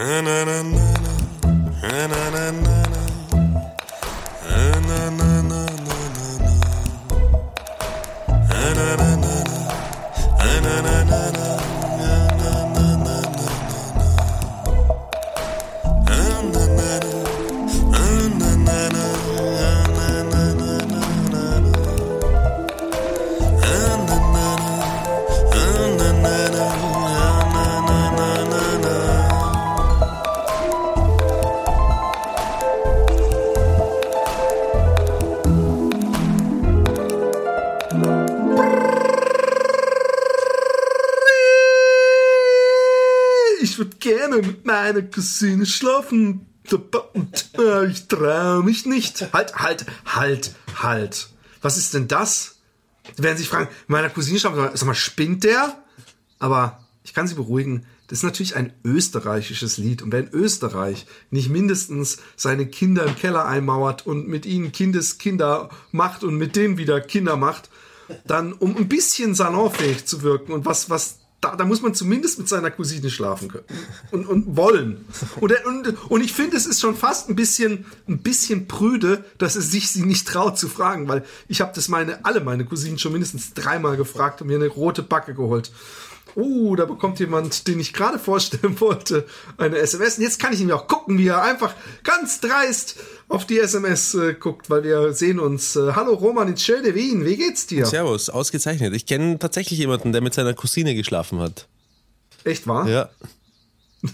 Ich mit meiner Cousine schlafen. Ich traue mich nicht. Halt, halt, halt, halt. Was ist denn das? Sie werden sich fragen, meiner Cousine schlafen, sag mal, spinnt der? Aber ich kann Sie beruhigen, das ist natürlich ein österreichisches Lied. Und wenn Österreich nicht mindestens seine Kinder im Keller einmauert und mit ihnen Kindeskinder macht und mit denen wieder Kinder macht, dann, um ein bisschen salonfähig zu wirken und was, was da, da muss man zumindest mit seiner Cousine schlafen können und, und wollen. Und, und, und ich finde, es ist schon fast ein bisschen, ein bisschen prüde, dass es sich sie nicht traut zu fragen, weil ich habe das meine, alle meine Cousinen schon mindestens dreimal gefragt und mir eine rote Backe geholt. Oh, da bekommt jemand, den ich gerade vorstellen wollte, eine SMS. Und jetzt kann ich ihm auch gucken, wie er einfach ganz dreist auf die SMS äh, guckt, weil wir sehen uns. Äh, Hallo Roman in schöne Wien, wie geht's dir? Servus, ausgezeichnet. Ich kenne tatsächlich jemanden, der mit seiner Cousine geschlafen hat. Echt wahr? Ja.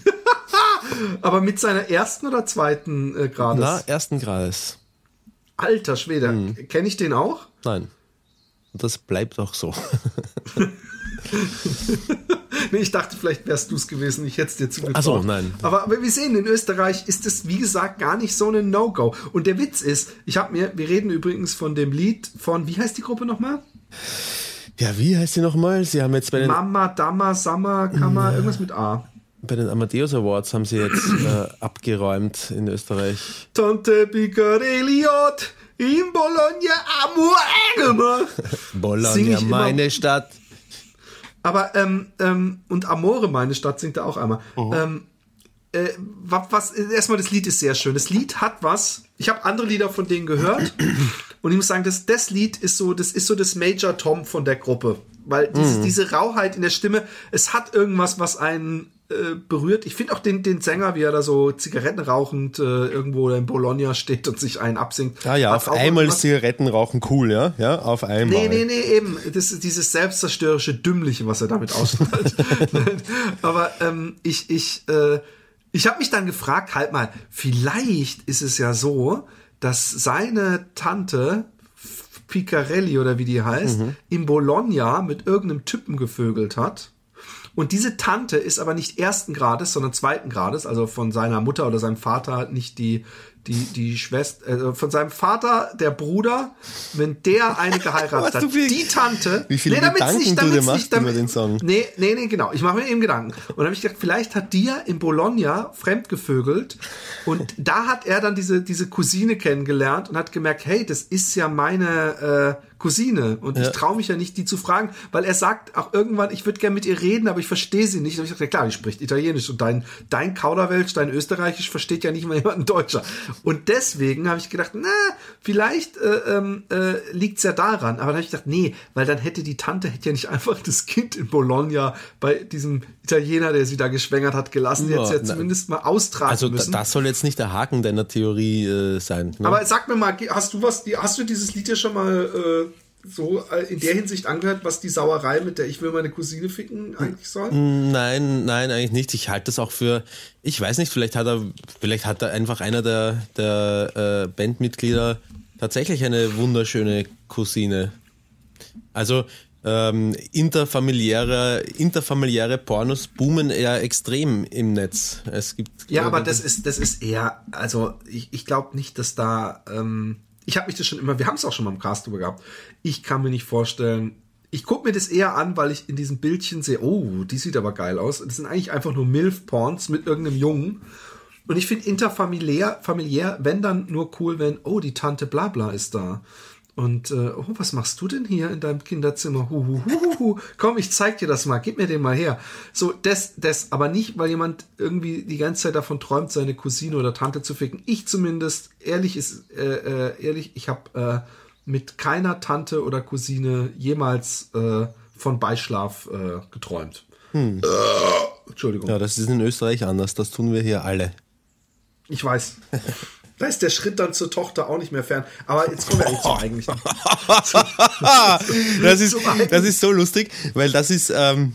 Aber mit seiner ersten oder zweiten äh, Grades? Na, ersten Grades. Alter Schwede, Hm. kenne ich den auch? Nein. Und das bleibt auch so. Nee, ich dachte, vielleicht wärst du es gewesen. Ich hätte es dir zugetraut. Ach so, nein. Aber, aber wir sehen, in Österreich ist es, wie gesagt, gar nicht so ein No-Go. Und der Witz ist, ich habe mir, wir reden übrigens von dem Lied von, wie heißt die Gruppe nochmal? Ja, wie heißt sie nochmal? Sie haben jetzt bei den, Mama, Dama, Samma, Kammer, irgendwas mit A. bei den Amadeus Awards haben sie jetzt äh, abgeräumt in Österreich. Tante Picarelliot in Bologna Amor gemacht. Sing Bologna, meine Stadt. Aber, ähm, ähm, und Amore, meine Stadt, singt er auch einmal. Ähm, äh, was, was, erstmal, das Lied ist sehr schön. Das Lied hat was. Ich habe andere Lieder von denen gehört. und ich muss sagen, das, das Lied ist so, das ist so das Major Tom von der Gruppe. Weil diese, diese Rauheit in der Stimme, es hat irgendwas, was einen äh, berührt. Ich finde auch den, den Sänger, wie er da so Zigaretten rauchend äh, irgendwo in Bologna steht und sich einen absingt. Ah ja, auf einmal Zigaretten rauchen cool, ja? Ja, auf einmal. Nee, nee, nee, eben. Das ist dieses selbstzerstörerische Dümmliche, was er damit ausstrahlt. Aber ähm, ich, ich, äh, ich habe mich dann gefragt, halt mal, vielleicht ist es ja so, dass seine Tante Picarelli oder wie die heißt, in Bologna mit irgendeinem Typen gevögelt hat. Und diese Tante ist aber nicht ersten Grades, sondern zweiten Grades, also von seiner Mutter oder seinem Vater, nicht die, die, die Schwester, äh, von seinem Vater, der Bruder, wenn der eine geheiratet hat. die Tante. Wie viele damit's Gedanken du dir machst über den Song. Nee, nee, nee, genau. Ich mache mir eben Gedanken. Und dann habe ich gedacht, vielleicht hat die ja in Bologna fremdgevögelt und da hat er dann diese, diese Cousine kennengelernt und hat gemerkt, hey, das ist ja meine äh, Cousine und ich Ja. traue mich ja nicht, die zu fragen, weil er sagt auch irgendwann, ich würde gerne mit ihr reden, aber ich verstehe sie nicht. Und ich dachte, ja klar, die spricht Italienisch und dein, dein Kauderwelsch, dein Österreichisch versteht ja nicht mal jemand ein Deutscher. Und deswegen habe ich gedacht, na, vielleicht äh, ähm, äh, liegt's ja daran. Aber dann habe ich gedacht, nee, weil dann hätte die Tante hätte ja nicht einfach das Kind in Bologna bei diesem Italiener, der sie da geschwängert hat, gelassen. Die Ja, hätte ja na- zumindest mal austragen Also müssen. das soll jetzt nicht der Haken deiner Theorie äh, sein. Ne? Aber sag mir mal, hast du was, hast du dieses Lied ja schon mal äh, so äh, in der Hinsicht angehört, was die Sauerei mit der Ich will meine Cousine ficken eigentlich soll? Nein, nein, eigentlich nicht. Ich halte das auch für, ich weiß nicht, vielleicht hat er, vielleicht hat er einfach einer der, der äh, Bandmitglieder tatsächlich eine wunderschöne Cousine. Also ähm, interfamiliäre, interfamiliäre Pornos boomen eher extrem im Netz. Es gibt Ja, aber das ist, das ist eher, also ich, ich glaube nicht, dass da, ähm, ich habe mich das schon immer, wir haben es auch schon mal im Cast drüber gehabt, ich kann mir nicht vorstellen, ich gucke mir das eher an, weil ich in diesem Bildchen sehe, oh, die sieht aber geil aus. Das sind eigentlich einfach nur Milf-Porns mit irgendeinem Jungen. Und ich finde interfamiliär, familiär, wenn dann nur cool, wenn, oh, die Tante Blabla ist da. Und, äh, oh, was machst du denn hier in deinem Kinderzimmer? Hu, hu, hu, hu. Komm, ich zeig dir das mal. Gib mir den mal her. So, das, das, aber nicht, weil jemand irgendwie die ganze Zeit davon träumt, seine Cousine oder Tante zu ficken. Ich zumindest, ehrlich ist, äh, äh, ehrlich, ich habe äh, mit keiner Tante oder Cousine jemals äh, von Beischlaf äh, geträumt. Hm. Äh, Entschuldigung. Ja, das ist in Österreich anders. Das tun wir hier alle. Ich weiß. Da ist der Schritt dann zur Tochter auch nicht mehr fern. Aber jetzt kommen wir eigentlich zum eigentlichen. das, ist, das ist so lustig, weil das ist, ähm,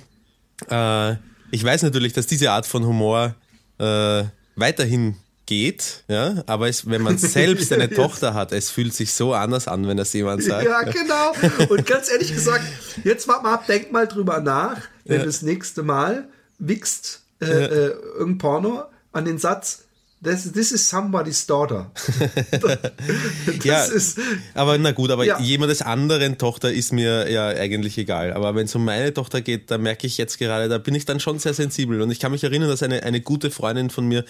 äh, ich weiß natürlich, dass diese Art von Humor äh, weiterhin geht, ja, aber es, wenn man selbst eine Tochter hat, es fühlt sich so anders an, wenn das jemand sagt. Ja, genau. Und ganz ehrlich gesagt, jetzt warte mal ab, denk mal drüber nach, wenn ja. das nächste Mal wickst, äh, ja. äh, irgendein Porno, an den Satz, This, this is somebody's daughter. ja, ist, aber na gut, aber ja. jemandes anderen Tochter ist mir ja eigentlich egal. Aber wenn es um meine Tochter geht, da merke ich jetzt gerade, da bin ich dann schon sehr sensibel. Und ich kann mich erinnern, dass eine, eine gute Freundin von mir,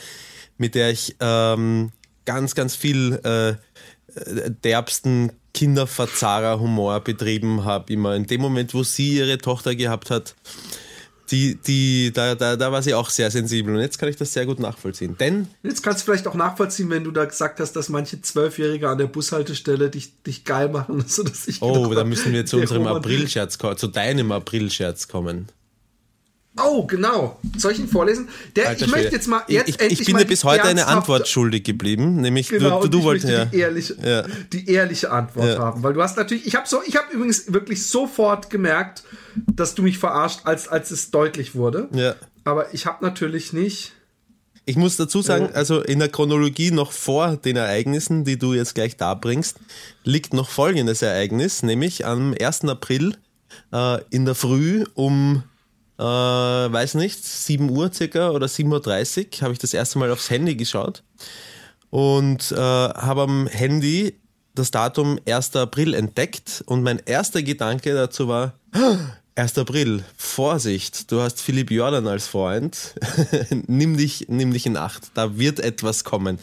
mit der ich ähm, ganz, ganz viel äh, derbsten Kinderverzahrer-Humor betrieben habe, immer in dem Moment, wo sie ihre Tochter gehabt hat, die, die, da, da, da war sie auch sehr sensibel und jetzt kann ich das sehr gut nachvollziehen. Denn. Jetzt kannst du vielleicht auch nachvollziehen, wenn du da gesagt hast, dass manche Zwölfjährige an der Bushaltestelle dich, dich geil machen, sodass ich. Oh, da müssen wir zu unserem Aprilscherz kommen, zu deinem Aprilscherz kommen. Oh, genau. Soll ich ihn vorlesen? Der, Alter, ich möchte jetzt mal jetzt ich, ich, ich bin dir bis heute eine Antwort schuldig geblieben, nämlich genau, du, du, du wolltest ja. die ehrliche, ja. die ehrliche Antwort ja. haben, weil du hast natürlich, ich habe so, ich habe übrigens wirklich sofort gemerkt, dass du mich verarscht, als als es deutlich wurde. Ja. Aber ich habe natürlich nicht. Ich muss dazu sagen, äh, also in der Chronologie noch vor den Ereignissen, die du jetzt gleich darbringst, liegt noch folgendes Ereignis, nämlich am 1. April äh, in der Früh um äh, weiß nicht, 7 Uhr circa oder 7.30 Uhr habe ich das erste Mal aufs Handy geschaut und äh, habe am Handy das Datum 1. April entdeckt und mein erster Gedanke dazu war, 1. April, Vorsicht, du hast Philipp Jordan als Freund, nimm, dich, nimm dich in Acht, da wird etwas kommen.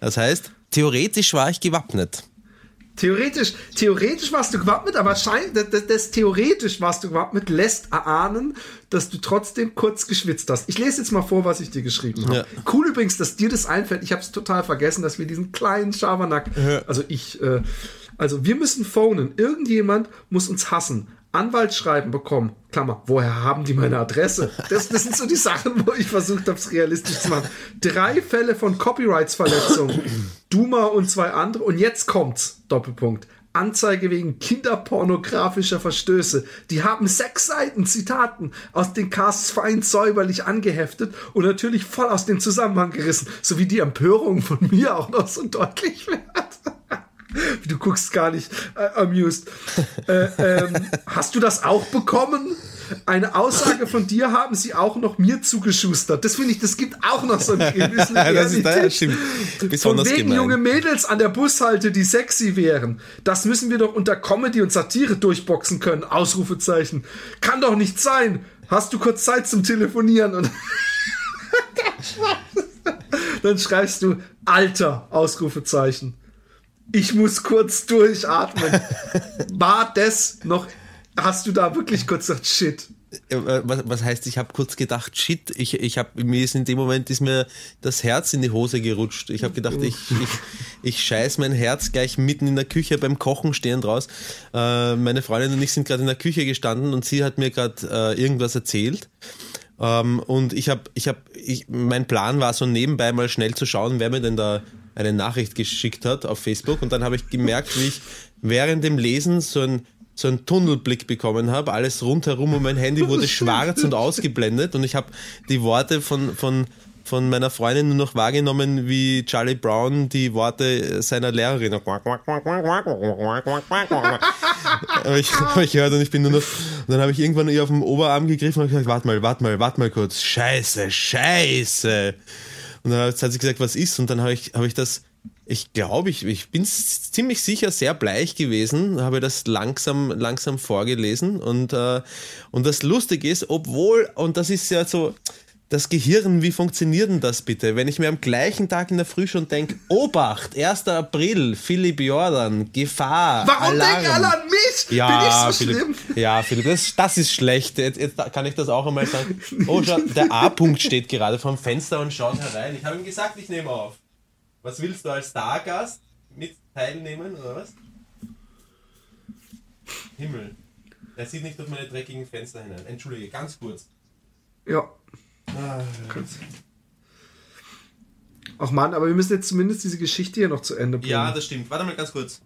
Das heißt, theoretisch war ich gewappnet. Theoretisch, theoretisch warst du gewappnet, aber schein, das, das, theoretisch warst du gewappnet, lässt erahnen, dass du trotzdem kurz geschwitzt hast. Ich lese jetzt mal vor, was ich dir geschrieben habe. Ja. Cool übrigens, dass dir das einfällt. Ich habe es total vergessen, dass wir diesen kleinen Schabernack, ja. also ich, äh, also wir müssen phonen. Irgendjemand muss uns hassen. Anwaltsschreiben bekommen. Klammer, woher haben die meine Adresse? Das, das sind so die Sachen, wo ich versucht habe, es realistisch zu machen. Drei Fälle von Copyrights-Verletzungen. Duma und zwei andere. Und jetzt kommt's. Doppelpunkt. Anzeige wegen kinderpornografischer Verstöße. Die haben sechs Seiten Zitaten aus den Casts fein säuberlich angeheftet und natürlich voll aus dem Zusammenhang gerissen, sowie die Empörung von mir auch noch so deutlich wird. Du guckst gar nicht äh, amused. Äh, ähm, hast du das auch bekommen? Eine Aussage von dir haben sie auch noch mir zugeschustert. Das finde ich, das gibt auch noch so ein stimmt. Besonders Von wegen gemein. junge Mädels an der Bushalte, die sexy wären. Das müssen wir doch unter Comedy und Satire durchboxen können. Ausrufezeichen. Kann doch nicht sein. Hast du kurz Zeit zum Telefonieren? Und dann schreibst du Alter, Ausrufezeichen ich muss kurz durchatmen. War das noch, hast du da wirklich kurz gesagt, shit? Was, was heißt, ich habe kurz gedacht, shit, ich, ich habe mir ist in dem Moment ist mir das Herz in die Hose gerutscht. Ich habe gedacht, ich, ich, ich scheiß mein Herz gleich mitten in der Küche beim Kochen stehend raus. Äh, meine Freundin und ich sind gerade in der Küche gestanden und sie hat mir gerade äh, irgendwas erzählt. Ähm, und ich habe, ich habe, ich, mein Plan war so nebenbei mal schnell zu schauen, wer mir denn da eine Nachricht geschickt hat auf Facebook und dann habe ich gemerkt, wie ich während dem Lesen so ein so einen Tunnelblick bekommen habe. Alles rundherum um mein Handy wurde schwarz und ausgeblendet und ich habe die Worte von, von, von meiner Freundin nur noch wahrgenommen, wie Charlie Brown die Worte seiner Lehrerin habe ich, hab ich gehört und ich bin nur noch, und dann habe ich irgendwann ihr auf den Oberarm gegriffen und gesagt, warte mal, warte mal, warte mal kurz, scheiße, scheiße. Und dann hat sie gesagt, was ist? Und dann habe ich, hab ich das, ich glaube, ich, ich bin ziemlich sicher sehr bleich gewesen, habe das langsam, langsam vorgelesen. Und, äh, und das Lustige ist, obwohl, und das ist ja so, das Gehirn, wie funktioniert denn das bitte? Wenn ich mir am gleichen Tag in der Früh schon denke, Obacht, 1. April, Philipp Jordan, Gefahr, Warum denken alle an mich? Ja, Bin ich so Philipp, schlimm? ja, Philipp, das, das ist schlecht. Jetzt, jetzt kann ich das auch einmal sagen. Oh, schau, der A-Punkt steht gerade vom Fenster und schaut herein. Ich habe ihm gesagt, ich nehme auf. Was willst du als Stargast mit teilnehmen, oder was? Himmel. Er sieht nicht durch meine dreckigen Fenster hinein. Entschuldige, ganz kurz. Ja. Ah, Ach man, aber wir müssen jetzt zumindest diese Geschichte hier noch zu Ende bringen. Ja, das stimmt. Warte mal ganz kurz.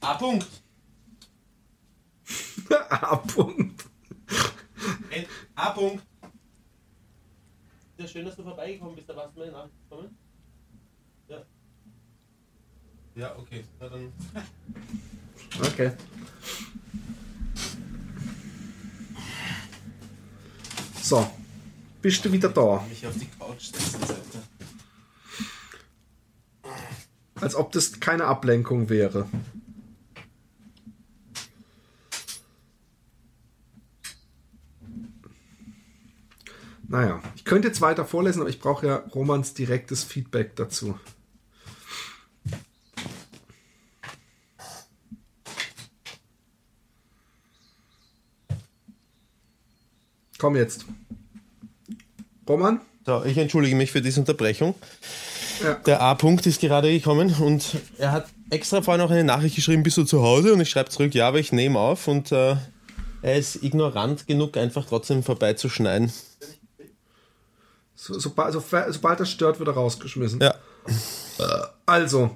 A-Punkt. A-Punkt. A-Punkt. Ja, schön, dass du vorbeigekommen bist. Da warst du meine Nachricht gekommen. Ja. Ja, okay. Na dann. Okay. So. Bist du wieder da? Mich auf die Couch setzen sollte. Als ob das keine Ablenkung wäre. Naja, ich könnte jetzt weiter vorlesen, aber ich brauche ja Romans direktes Feedback dazu. Komm jetzt. Roman? So, ich entschuldige mich für diese Unterbrechung. Ja. Der A-Punkt ist gerade gekommen und er hat extra vorhin auch eine Nachricht geschrieben, bist du zu Hause? Und ich schreibe zurück, ja, aber ich nehme auf und äh, er ist ignorant genug, einfach trotzdem vorbeizuschneiden. So, sobald, so, sobald das stört, wird er rausgeschmissen. Ja. Also,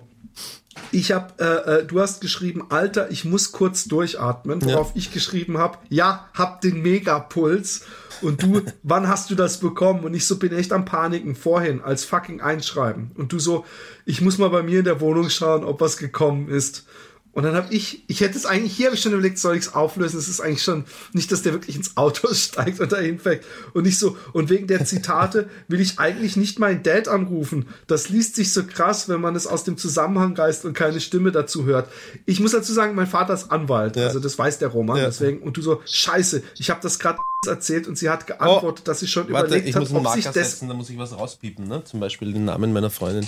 ich habe, äh, äh, du hast geschrieben, Alter, ich muss kurz durchatmen, worauf ich geschrieben habe, ja, hab den Megapuls. Und du, wann hast du das bekommen? Und ich so bin echt am Paniken vorhin als fucking Einschreiben. Und du so, ich muss mal bei mir in der Wohnung schauen, ob was gekommen ist. Und dann habe ich, ich hätte es eigentlich, hier habe ich schon überlegt, soll ich es auflösen? Es ist eigentlich schon nicht, dass der wirklich ins Auto steigt und dahin fällt. Und nicht so, und wegen der Zitate will ich eigentlich nicht meinen Dad anrufen. Das liest sich so krass, wenn man es aus dem Zusammenhang reißt und keine Stimme dazu hört. Ich muss dazu sagen, mein Vater ist Anwalt, also das weiß der Roman, Ja. deswegen. Und du so, scheiße, ich habe das gerade erzählt und sie hat geantwortet, dass sie schon Oh, Warte, überlegt ich hat, muss einen ob sich das... setzen, da muss ich was rauspiepen, ne? Zum Beispiel den Namen meiner Freundin.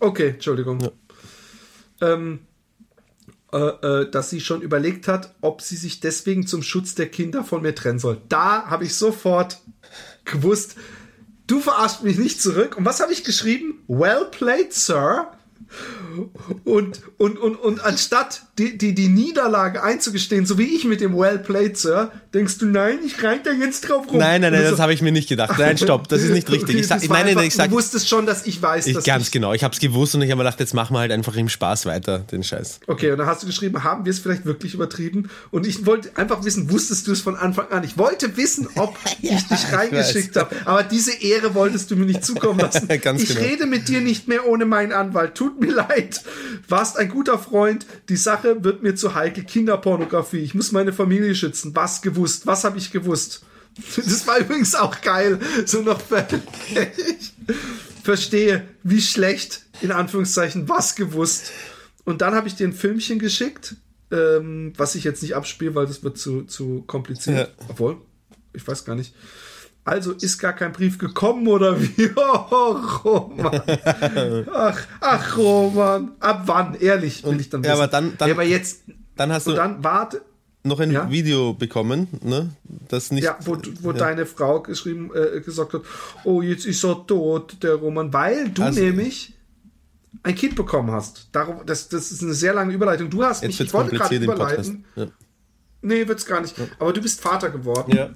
Okay, Entschuldigung. Ähm, äh, äh, dass sie schon überlegt hat, ob sie sich deswegen zum Schutz der Kinder von mir trennen soll. Da habe ich sofort gewusst, du verarschst mich nicht zurück. Und was habe ich geschrieben? Well played, Sir. Und, und, und, und anstatt die, die, die Niederlage einzugestehen, so wie ich mit dem Well played, Sir, denkst du, nein, ich reite da jetzt drauf rum. Nein, nein, nein, das so, habe ich mir nicht gedacht. Nein, stopp, das ist nicht richtig. okay, Ich sag, nein, einfach- nein, ich sag, Du wusstest schon, dass ich weiß, ich, dass ganz ich genau. Ich habe es gewusst und ich habe mir gedacht, jetzt machen wir halt einfach im Spaß weiter, den Scheiß. Okay, und dann hast du geschrieben, haben wir es vielleicht wirklich übertrieben? Und ich wollte einfach wissen, wusstest du es von Anfang an? Ich wollte wissen, ob ich dich reingeschickt habe. Aber diese Ehre wolltest du mir nicht zukommen lassen. Ganz ich genau. rede mit dir nicht mehr ohne meinen Anwalt. Tut mir leid. Warst ein guter Freund. Die Sache wird mir zu heikel. Kinderpornografie. Ich muss meine Familie schützen. Was gewusst? Was habe ich gewusst? Das war übrigens auch geil. So noch völlig. Verstehe, wie schlecht, in Anführungszeichen, was gewusst. Und dann habe ich dir ein Filmchen geschickt, ähm, was ich jetzt nicht abspiele, weil das wird zu, zu kompliziert. Ja. Obwohl, ich weiß gar nicht. Also ist gar kein Brief gekommen oder wie? Oh, Roman. Ach, ach, Roman. Ab wann? Ehrlich, will ich dann ja, wissen. aber dann- dann- ja, aber jetzt, Dann hast und du dann warte, noch ein Ja? Video bekommen, ne? Das nicht. ja, wo, wo ja. deine Frau geschrieben, äh, gesagt hat, oh, jetzt ist er tot, der Roman, weil du Also- nämlich ein Kind bekommen hast. Darum, das, das ist eine sehr lange Überleitung. Du hast Jetzt mich, ich wollte gerade überleiten. Nee, wird's gar nicht. Aber du bist Vater geworden. Ja.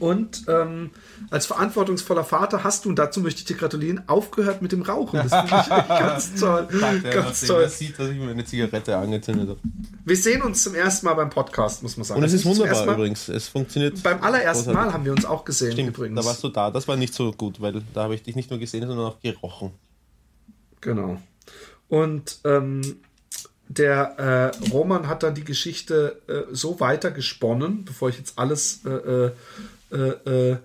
Und ähm, als verantwortungsvoller Vater hast du, und dazu möchte ich dir gratulieren, aufgehört mit dem Rauchen. Das finde ich ganz toll. ganz toll. sieht, dass ich mir eine Zigarette angezündet habe. Wir sehen uns zum ersten Mal beim Podcast, muss man sagen. Und es ist wunderbar Mal, übrigens. Es funktioniert. Beim allerersten. Mal haben wir uns auch gesehen Stimmt, übrigens. da warst du da. Das war nicht so gut, weil da habe ich dich nicht nur gesehen, sondern auch gerochen. Genau. Und ähm, der äh, Roman hat dann die Geschichte äh, so weiter gesponnen, bevor ich jetzt alles. Äh, äh, äh,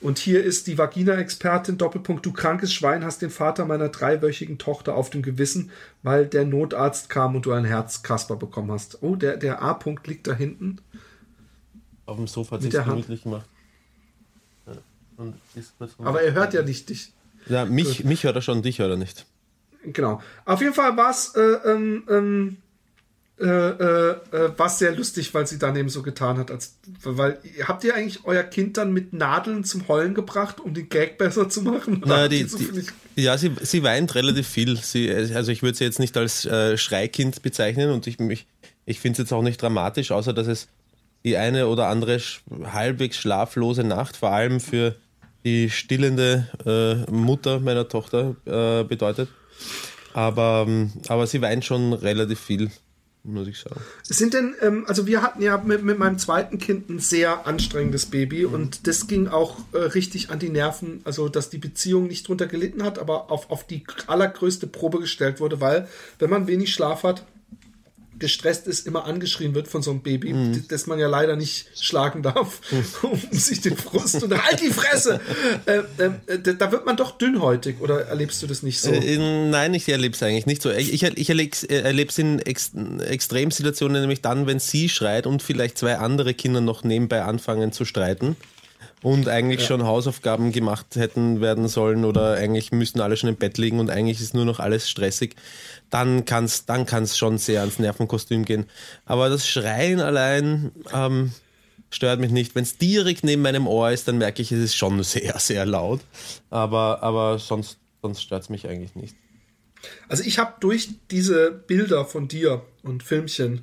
und hier ist die Vagina-Expertin, Doppelpunkt, du krankes Schwein hast den Vater meiner dreiwöchigen Tochter auf dem Gewissen, weil der Notarzt kam und du ein Herzkasper bekommen hast. Oh, der, der A-Punkt liegt da hinten. auf dem Sofa hat sich gemütlich gemacht. Aber er hört ja nicht dich. Ja, mich, mich hört er schon, dich hört er nicht. Genau. Auf jeden Fall war es äh, ähm, ähm, äh, äh, äh, war's sehr lustig, weil sie dann eben so getan hat, als weil habt ihr eigentlich euer Kind dann mit Nadeln zum Heulen gebracht, um den Gag besser zu machen? Na, die, so die, ja, sie, sie weint relativ viel. Sie, also ich würde sie jetzt nicht als äh, Schreikind bezeichnen und ich, ich, ich finde es jetzt auch nicht dramatisch, außer dass es die eine oder andere sch halbwegs schlaflose Nacht, vor allem für die stillende äh, Mutter meiner Tochter äh, bedeutet. Aber, ähm, aber sie weint schon relativ viel, muss ich sagen. Sind denn, ähm, also wir hatten ja mit, mit meinem zweiten Kind ein sehr anstrengendes Baby und das ging auch äh, richtig an die Nerven, also dass die Beziehung nicht drunter gelitten hat, aber auf, auf die allergrößte Probe gestellt wurde, weil wenn man wenig Schlaf hat, gestresst ist, immer angeschrien wird von so einem Baby, Mhm. das man ja leider nicht schlagen darf, um sich den Frust und halt die Fresse! äh, äh, da wird man doch dünnhäutig, oder erlebst du das nicht so? Äh, nein, ich erlebe es eigentlich nicht so. Ich, ich, ich erlebe es in Ex Extremsituationen, nämlich dann, wenn sie schreit und vielleicht zwei andere Kinder noch nebenbei anfangen zu streiten und eigentlich schon Hausaufgaben gemacht hätten werden sollen oder eigentlich müssten alle schon im Bett liegen und eigentlich ist nur noch alles stressig, dann kann es dann kann's schon sehr ans Nervenkostüm gehen. Aber das Schreien allein ähm, stört mich nicht. Wenn es direkt neben meinem Ohr ist, dann merke ich, es ist schon sehr, sehr laut. Aber, aber sonst, sonst stört es mich eigentlich nicht. Also ich habe durch diese Bilder von dir und Filmchen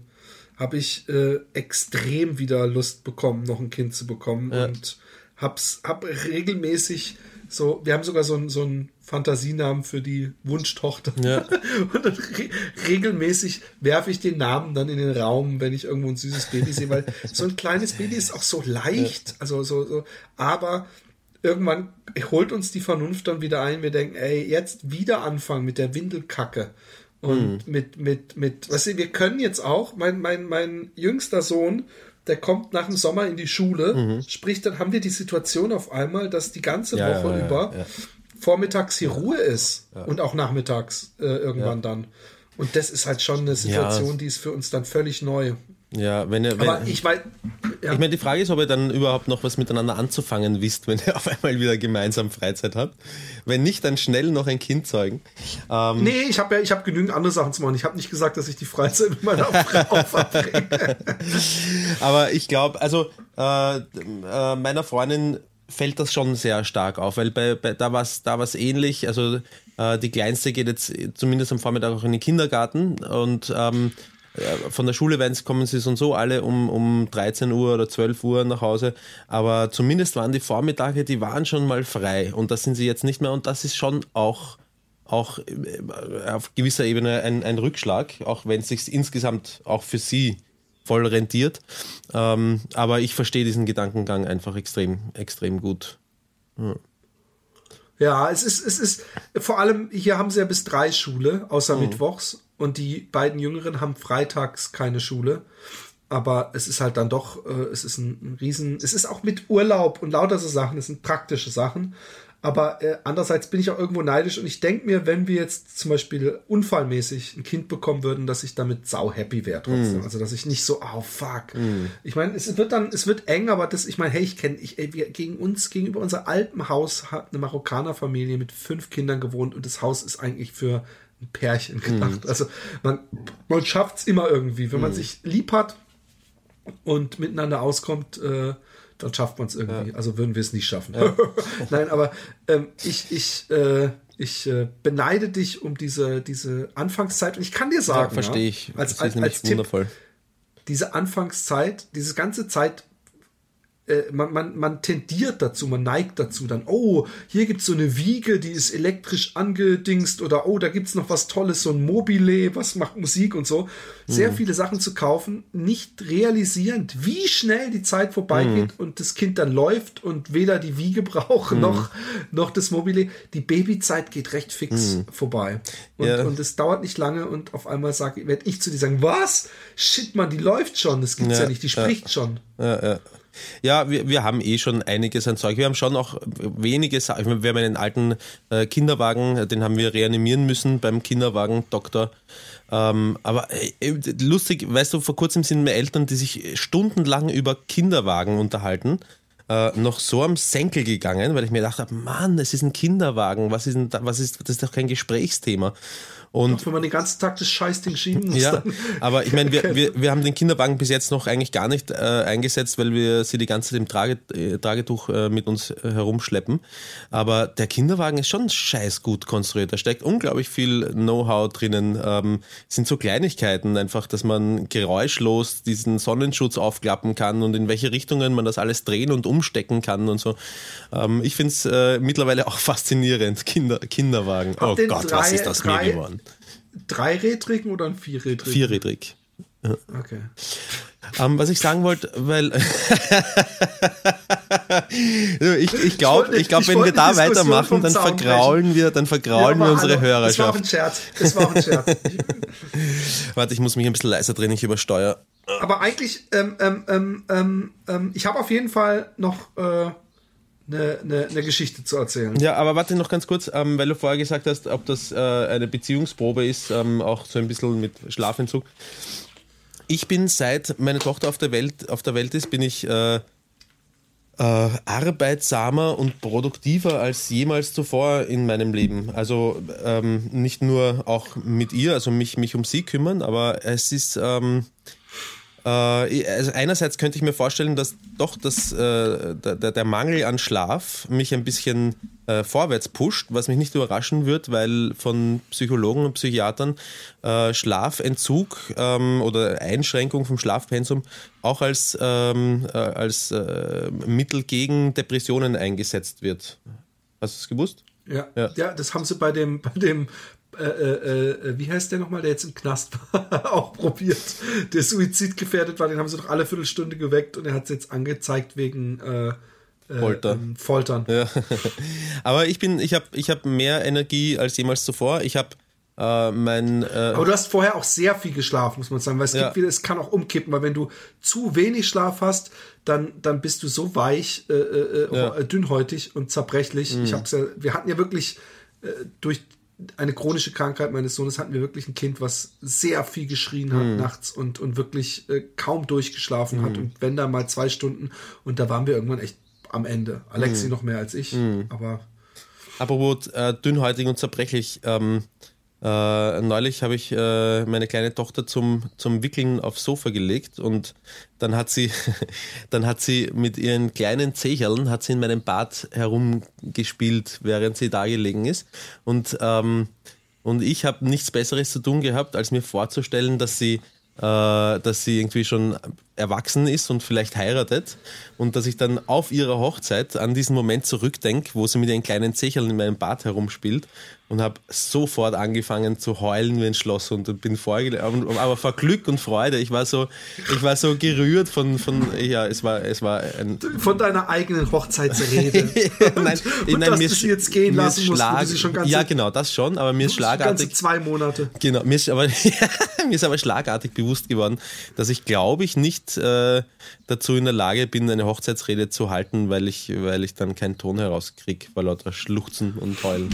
habe ich äh, extrem wieder Lust bekommen, noch ein Kind zu bekommen und hab's hab regelmäßig so, wir haben sogar so einen so einen Fantasienamen für die Wunschtochter. Ja. Und dann re regelmäßig werfe ich den Namen dann in den Raum, wenn ich irgendwo ein süßes Baby sehe, weil so ein kleines Baby ist auch so leicht, also so, so, aber irgendwann holt uns die Vernunft dann wieder ein. Wir denken, ey, jetzt wieder anfangen mit der Windelkacke. Und mit, mit, mit, weißt du, wir können jetzt auch, mein, mein, mein jüngster Sohn, der kommt nach dem Sommer in die Schule, sprich, dann haben wir die Situation auf einmal, dass die ganze Ja, Woche ja, über vormittags hier Ruhe ist und auch nachmittags äh, irgendwann dann. Und das ist halt schon eine Situation, die ist für uns dann völlig neu. Ja, wenn ihr, wenn, Aber ich weiß, ja. Ich meine, die Frage ist, ob ihr dann überhaupt noch was miteinander anzufangen wisst, wenn ihr auf einmal wieder gemeinsam Freizeit habt. Wenn nicht, dann schnell noch ein Kind zeugen. Ähm, Nee, ich habe ja, ich habe genügend andere Sachen zu machen. Ich habe nicht gesagt, dass ich die Freizeit mit meiner Frau verbringe. aber ich glaube, also äh, äh, meiner Freundin fällt das schon sehr stark auf, weil bei, bei, da war es da war's ähnlich. Also äh, die Kleinste geht jetzt zumindest am Vormittag auch in den Kindergarten und ähm, äh, von der Schule werden kommen sie so und so alle um, um 13 Uhr oder 12 Uhr nach Hause. Aber zumindest waren die Vormittage, die waren schon mal frei. Und das sind sie jetzt nicht mehr. Und das ist schon auch, auch äh, auf gewisser Ebene ein, ein Rückschlag, auch wenn es sich insgesamt auch für sie voll rentiert. Ähm, aber ich verstehe diesen Gedankengang einfach extrem, extrem gut. Ja, es ist, es ist, vor allem hier haben sie ja bis drei Schule, außer Mittwochs. Und die beiden Jüngeren haben freitags keine Schule. Aber es ist halt dann doch, äh, es ist ein, Riesen, es ist auch mit Urlaub und lauter so Sachen, es sind praktische Sachen. Aber äh, andererseits bin ich auch irgendwo neidisch und ich denke mir, wenn wir jetzt zum Beispiel unfallmäßig ein Kind bekommen würden, dass ich damit sau happy wäre trotzdem. Also dass ich nicht so, oh fuck. Ich meine, es wird dann, es wird eng, aber das, ich meine, hey, ich kenne, ich, ey, wir gegen uns, gegenüber unser alten Haus hat eine Marokkanerfamilie mit fünf Kindern gewohnt und das Haus ist eigentlich für ein Pärchen gedacht. Also man, man schafft es immer irgendwie. Wenn man sich lieb hat und miteinander auskommt, äh, dann schafft man es irgendwie. Also würden wir es nicht schaffen. Nein, aber ähm, ich, ich, äh, ich äh, beneide dich um diese, diese Anfangszeit und ich kann dir sagen, Verstehe ja, ich. als, das als, ist nämlich als Tipp, wundervoll. diese Anfangszeit, diese ganze Zeit, man, man, man tendiert dazu, man neigt dazu, dann, oh, hier gibt's so eine Wiege, die ist elektrisch angedingst oder oh, da gibt's noch was Tolles, so ein Mobile, was macht Musik und so. Sehr viele Sachen zu kaufen, nicht realisierend, wie schnell die Zeit vorbeigeht und das Kind dann läuft und weder die Wiege braucht noch, noch das Mobile. Die Babyzeit geht recht fix vorbei. Und, Ja. und es dauert nicht lange und auf einmal sage werde ich zu dir sagen, was? Shit, man, die läuft schon, das gibt's ja, Ja, nicht, die ja. spricht schon. Ja, ja. Ja, wir, wir haben eh schon einiges an Zeug. Wir haben schon auch wenige Sachen. Wir haben einen alten äh, Kinderwagen, den haben wir reanimieren müssen beim Kinderwagen-Doktor. Ähm, aber äh, lustig, weißt du, vor kurzem sind mir Eltern, die sich stundenlang über Kinderwagen unterhalten, äh, noch so am Senkel gegangen, weil ich mir gedacht habe, Mann, es ist ein Kinderwagen, was ist denn da, was ist, das ist doch kein Gesprächsthema. Und Auch wenn man den ganzen Tag das Scheißding schieben muss. ja, aber ich meine, wir, wir, wir haben den Kinderwagen bis jetzt noch eigentlich gar nicht äh, eingesetzt, weil wir sie die ganze Zeit im Trage, äh, Tragetuch äh, mit uns äh, herumschleppen. Aber der Kinderwagen ist schon scheiß gut konstruiert. Da steckt unglaublich viel Know-how drinnen. Ähm, sind so Kleinigkeiten einfach, dass man geräuschlos diesen Sonnenschutz aufklappen kann und in welche Richtungen man das alles drehen und umstecken kann und so. Ähm, ich finde es äh, mittlerweile auch faszinierend. Kinder, Kinderwagen. Oh den Gott, drei- was ist mir drei- geworden? Dreirädrigen oder ein Vierrädrigen? Vierrädrig. Okay. Ähm, was ich sagen wollte, weil ich, ich glaube, ich glaub, wenn wir da weitermachen, dann vergraulen wir, dann vergraulen Ja, wir unsere hallo, Das war auch ein Hörerschaft. Scherz. Das war auch ein Scherz. Warte, ich muss mich ein bisschen leiser drehen, ich übersteuere. aber eigentlich, ähm, ähm, ähm, ähm, ähm, ich habe auf jeden Fall noch äh, eine ne, ne Geschichte zu erzählen. Ja, aber warte noch ganz kurz, ähm, weil du vorher gesagt hast, ob das äh, eine Beziehungsprobe ist, ähm, auch so ein bisschen mit Schlafentzug. Ich bin seit meine Tochter auf der Welt, auf der Welt ist, bin ich äh, äh, arbeitsamer und produktiver als jemals zuvor in meinem Leben. Also ähm, nicht nur auch mit ihr, also mich, mich um sie kümmern, aber es ist ähm, äh, also einerseits könnte ich mir vorstellen, dass doch das, äh, der, der der Mangel an Schlaf mich ein bisschen äh, vorwärts pusht, was mich nicht überraschen wird, weil von Psychologen und Psychiatern äh, Schlafentzug ähm, oder Einschränkung vom Schlafpensum auch als, ähm, äh, als äh, Mittel gegen Depressionen eingesetzt wird. Hast du es gewusst? Ja. Ja. ja, das haben sie bei dem, bei dem, äh, äh, äh, wie heißt der nochmal, der jetzt im Knast war, auch probiert. Der suizidgefährdet war, den haben sie doch alle Viertelstunde geweckt und er hat es jetzt angezeigt wegen äh, äh, Folter. ähm, Foltern. Ja. Aber ich bin, ich habe ich hab mehr Energie als jemals zuvor. Ich habe äh, mein äh, Aber du hast vorher auch sehr viel geschlafen, muss man sagen, weil es Ja. gibt wieder, es kann auch umkippen, weil wenn du zu wenig Schlaf hast, dann, dann bist du so weich, äh, Ja. Mhm. dünnhäutig und zerbrechlich. Ich hab's ja, wir hatten ja wirklich durch eine chronische Krankheit meines Sohnes hatten wir wirklich ein Kind, was sehr viel geschrien hat Mhm. nachts und, und wirklich äh, kaum durchgeschlafen hat. Und wenn da mal zwei Stunden und da waren wir irgendwann echt am Ende. Mhm. Alexi noch mehr als ich, aber Apropos äh, dünnhäutig und zerbrechlich. Ähm, äh, neulich habe ich äh, meine kleine Tochter zum, zum Wickeln aufs Sofa gelegt und dann hat sie, dann hat sie mit ihren kleinen Zecherln hat sie in meinem Bad herumgespielt, während sie da gelegen ist. Und, ähm, und ich habe nichts Besseres zu tun gehabt, als mir vorzustellen, dass sie äh, dass sie irgendwie schon erwachsen ist und vielleicht heiratet und dass ich dann auf ihrer Hochzeit an diesen Moment zurückdenke, wo sie mit ihren kleinen Zecherln in meinem Bad herumspielt und habe sofort angefangen zu heulen wie ein Schloss und bin vorgelaufen, aber vor Glück und Freude. Ich war so, ich war so gerührt von, von ja, es war, es war ein, von deiner eigenen Hochzeitsrede. nein, und nein, dass mir du sie jetzt gehen lassen musst, du sie schon ganze, ja, genau, das schon, aber mir ist schlagartig zwei Monate. Genau, mir ist aber, mir ist aber schlagartig bewusst geworden, dass ich glaube ich nicht äh, dazu in der Lage bin, eine Hochzeitsrede zu halten, weil ich, weil ich dann keinen Ton herauskriege, vor lauter Schluchzen und Heulen.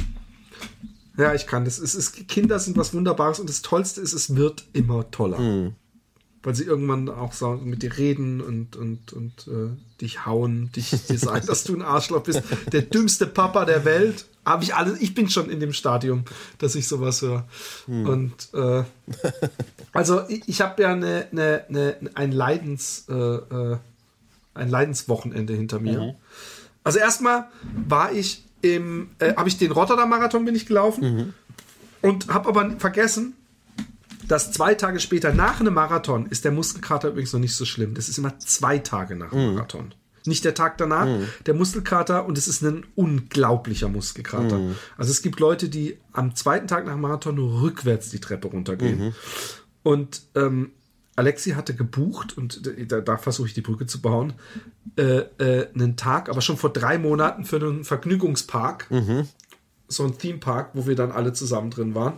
Ja, ich kann das. Es ist, Kinder sind was Wunderbares und das Tollste ist, es wird immer toller. Hm. Weil sie irgendwann auch so mit dir reden und, und, und äh, dich hauen, dich dir sagen, dass du ein Arschloch bist. Der dümmste Papa der Welt. Habe ich alles, ich bin schon in dem Stadium, dass ich sowas höre. Hm. Und äh, also ich, ich habe ja eine, eine, eine, ein Leidens, äh, äh, ein Leidenswochenende hinter mir. Mhm. Also erstmal war ich im, äh, habe ich den Rotterdam-Marathon bin ich gelaufen Mhm. und habe aber vergessen, dass zwei Tage später nach einem Marathon ist der Muskelkater übrigens noch nicht so schlimm. Das ist immer zwei Tage nach Mhm. dem Marathon. Nicht der Tag danach, der Muskelkater und es ist ein unglaublicher Muskelkater. Mhm. Also es gibt Leute, die am zweiten Tag nach dem Marathon nur rückwärts die Treppe runtergehen. Mhm. Und ähm, Alexi hatte gebucht, und da, da versuche ich die Brücke zu bauen, äh, äh, einen Tag, aber schon vor drei Monaten für einen Vergnügungspark, so ein Themepark, wo wir dann alle zusammen drin waren,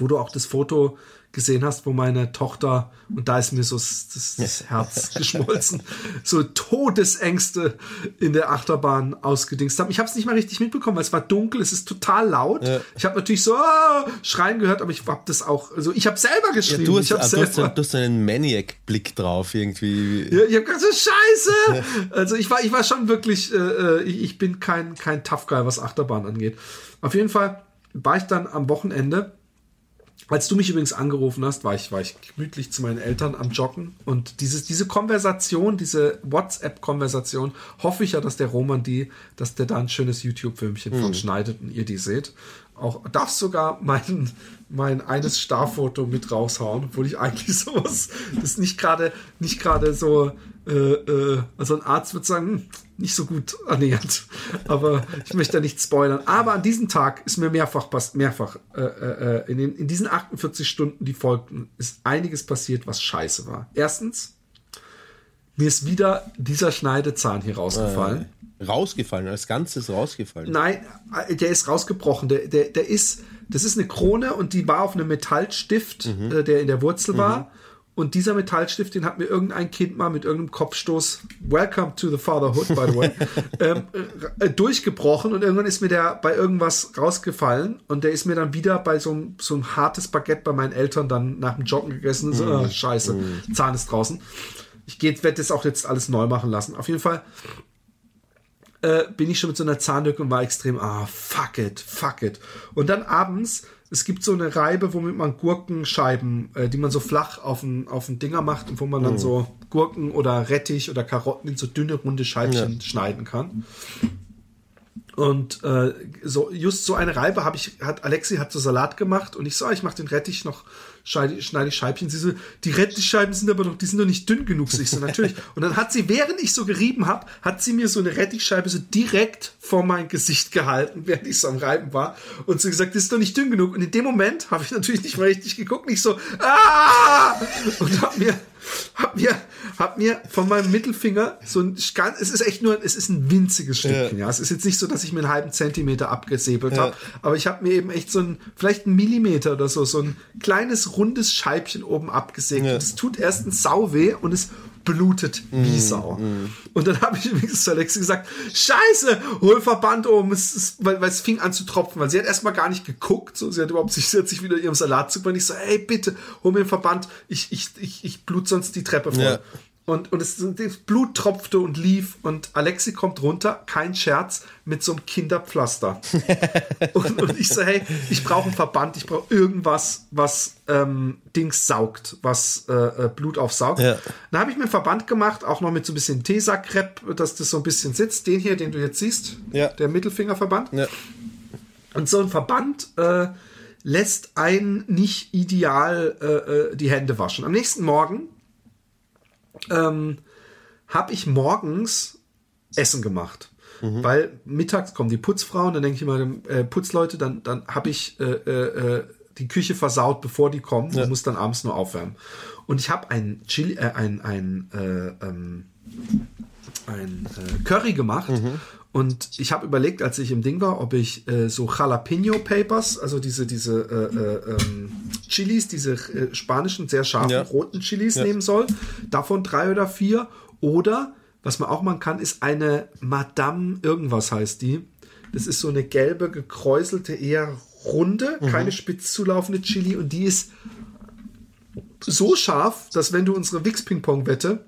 wo du auch das Foto gesehen hast, wo meine Tochter, und da ist mir so das, das Herz geschmolzen, so Todesängste in der Achterbahn ausgedingst haben. Ich habe es nicht mal richtig mitbekommen, weil es war dunkel, es ist total laut. Ja. Ich habe natürlich so ah, schreien gehört, aber ich habe das auch, also ich habe selber geschrieben. Ja, du, hast, ich selber, du, hast, du hast einen Maniac-Blick drauf irgendwie. Ja, ich habe ganz so Scheiße. Also ich war, ich war schon wirklich, äh, äh, ich, ich bin kein, kein Tough Guy, was Achterbahn angeht. Auf jeden Fall war ich dann am Wochenende als du mich übrigens angerufen hast, war ich, war ich gemütlich zu meinen Eltern am Joggen. Und dieses, diese Konversation, diese WhatsApp-Konversation, hoffe ich ja, dass der Roman die, dass der da ein schönes YouTube-Filmchen mhm. von schneidet und ihr die seht. Auch darf sogar mein, mein eines Starfoto mit raushauen, obwohl ich eigentlich sowas, das nicht gerade, nicht gerade so, äh, äh, also ein Arzt würde sagen, hm, nicht so gut ernährt. Aber ich möchte da nicht spoilern. Aber an diesem Tag ist mir mehrfach, mehrfach äh, äh, in, den, in diesen 48 Stunden, die folgten, ist einiges passiert, was scheiße war. Erstens, mir ist wieder dieser Schneidezahn hier rausgefallen. Äh, rausgefallen, als Ganzes rausgefallen. Nein, äh, der ist rausgebrochen. Der, der, der ist, das ist eine Krone und die war auf einem Metallstift, mhm. äh, der in der Wurzel mhm. Und dieser Metallstift, den hat mir irgendein Kind mal mit irgendeinem Kopfstoß, Welcome to the Fatherhood, by the way, ähm, äh, durchgebrochen und irgendwann ist mir der bei irgendwas rausgefallen und der ist mir dann wieder bei so einem, so ein hartes Baguette bei meinen Eltern dann nach dem Joggen gegessen. So, oh, scheiße, mm. Zahn ist draußen. Ich werde das auch jetzt alles neu machen lassen. Auf jeden Fall äh, bin ich schon mit so einer Zahnlücke und war extrem, ah, fuck it, fuck it. Und dann abends es gibt so eine Reibe, womit man Gurkenscheiben, äh, die man so flach auf ein, auf Dinger macht und wo man dann mm. so Gurken oder Rettich oder Karotten in so dünne, runde Scheibchen ja. schneiden kann. Und äh, so just so eine Reibe habe ich, hat Alexi hat so Salat gemacht und ich so, ah, ich mache den Rettich noch schneide, schneide ich Scheibchen. Sie so, die Rettichscheiben sind aber doch, die sind doch nicht dünn genug. Ich so, natürlich. Und dann hat sie, während ich so gerieben habe, hat sie mir so eine Rettichscheibe so direkt vor mein Gesicht gehalten, während ich so am Reiben war. Und so gesagt, das ist doch nicht dünn genug. Und in dem Moment habe ich natürlich nicht mehr richtig geguckt. Nicht so, ah! Und hab mir, hab mir, hab mir von meinem Mittelfinger so ein, es ist echt nur, es ist ein winziges Stückchen, ja. ja. Es ist jetzt nicht so, dass ich mir einen halben Zentimeter abgesäbelt ja. habe, aber ich habe mir eben echt so ein, vielleicht ein Millimeter oder so, so ein kleines rundes Scheibchen oben abgesägt. Ja. Und es tut erstens sau weh und es blutet wie mm, Sau. Mm. Und dann habe ich übrigens zu Alexi gesagt, scheiße, hol Verband um, es ist, weil, weil es fing an zu tropfen, weil sie hat erstmal gar nicht geguckt, so, sie hat überhaupt sich, sie hat sich wieder ihrem Salat zu Ich so, hey, bitte, hol mir den Verband, ich, ich, ich, ich blut sonst die Treppe voll. Ja. Und, und es, das Blut tropfte und lief und Alexi kommt runter, kein Scherz, mit so einem Kinderpflaster. und, und, ich so, hey, ich brauche einen Verband, ich brauche irgendwas, was ähm, Dings saugt, was äh, äh Blut aufsaugt. Ja. Dann habe ich mir einen Verband gemacht, auch noch mit so ein bisschen Tesa-Crepe, dass das so ein bisschen sitzt. Den hier, den du jetzt siehst, ja. der Mittelfingerverband. Ja. Und so ein Verband äh, lässt einen nicht ideal äh, äh die Hände waschen. Am nächsten Morgen ähm, habe ich morgens Essen gemacht. Mhm. Weil mittags kommen die Putzfrauen, dann denke ich immer, äh, Putzleute, dann, dann habe ich äh, äh, äh, die Küche versaut, bevor die kommen ja. und muss dann abends nur aufwärmen. Und ich habe ein Chili, äh, ein, ein, äh, ähm, ein äh, Curry gemacht mhm. Und ich habe überlegt, als ich im Ding war, ob ich äh, so Jalapeno Papers, also diese diese äh, äh, ähm, Chilis, diese äh, spanischen sehr scharfen ja. roten Chilis ja. nehmen soll. Davon drei oder vier. Oder was man auch machen kann, ist eine Madame irgendwas heißt die. Das ist so eine gelbe gekräuselte eher runde, mhm. keine spitz zulaufende Chili und die ist so scharf, dass wenn du unsere Wix Ping Pong Wette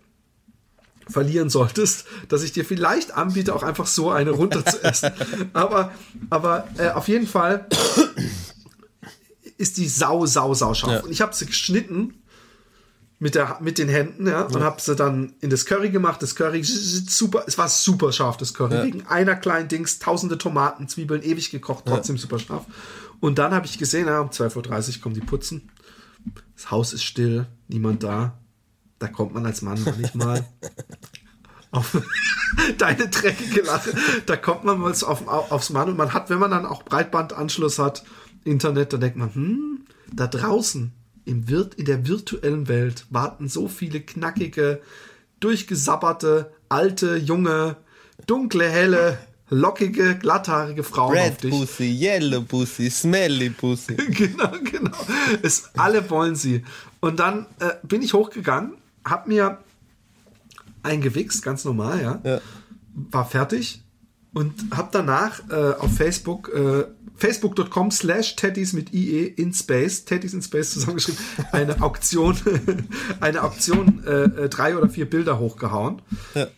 verlieren solltest, dass ich dir vielleicht anbiete, auch einfach so eine runter zu essen. aber aber äh, auf jeden Fall ist die sau, sau, sau scharf. Ja. Und ich habe sie geschnitten mit, der, mit den Händen ja, und habe sie dann in das Curry gemacht. Das Curry super, es war super scharf, das Curry. Ja. Wegen einer kleinen Dings, tausende Tomaten, Zwiebeln, ewig gekocht, trotzdem super scharf. Und dann habe ich gesehen, ja, um 12.30 Uhr kommen die putzen. Das Haus ist still, niemand da. Da kommt man als Mann noch nicht mal auf deine dreckige Lache. Da kommt man mal auf, aufs Mann und man hat, wenn man dann auch Breitbandanschluss hat, Internet, dann denkt man, hm, da draußen im Wirt, in der virtuellen Welt warten so viele knackige, durchgesabberte, alte, junge, dunkle, helle lockige, glatthaarige Frauen auf Red dich. Pussy, Yellow Pussy, Smelly Pussy. genau, genau. Es, alle wollen sie. Und dann äh, bin ich hochgegangen, hab mir eingewichst, ganz normal, ja. Ja. War fertig und hab danach äh, auf Facebook äh, facebook.com slash Teddys mit IE in Space, Teddys in Space zusammengeschrieben, eine Auktion, eine Auktion, äh, äh, drei oder vier Bilder hochgehauen. Ja.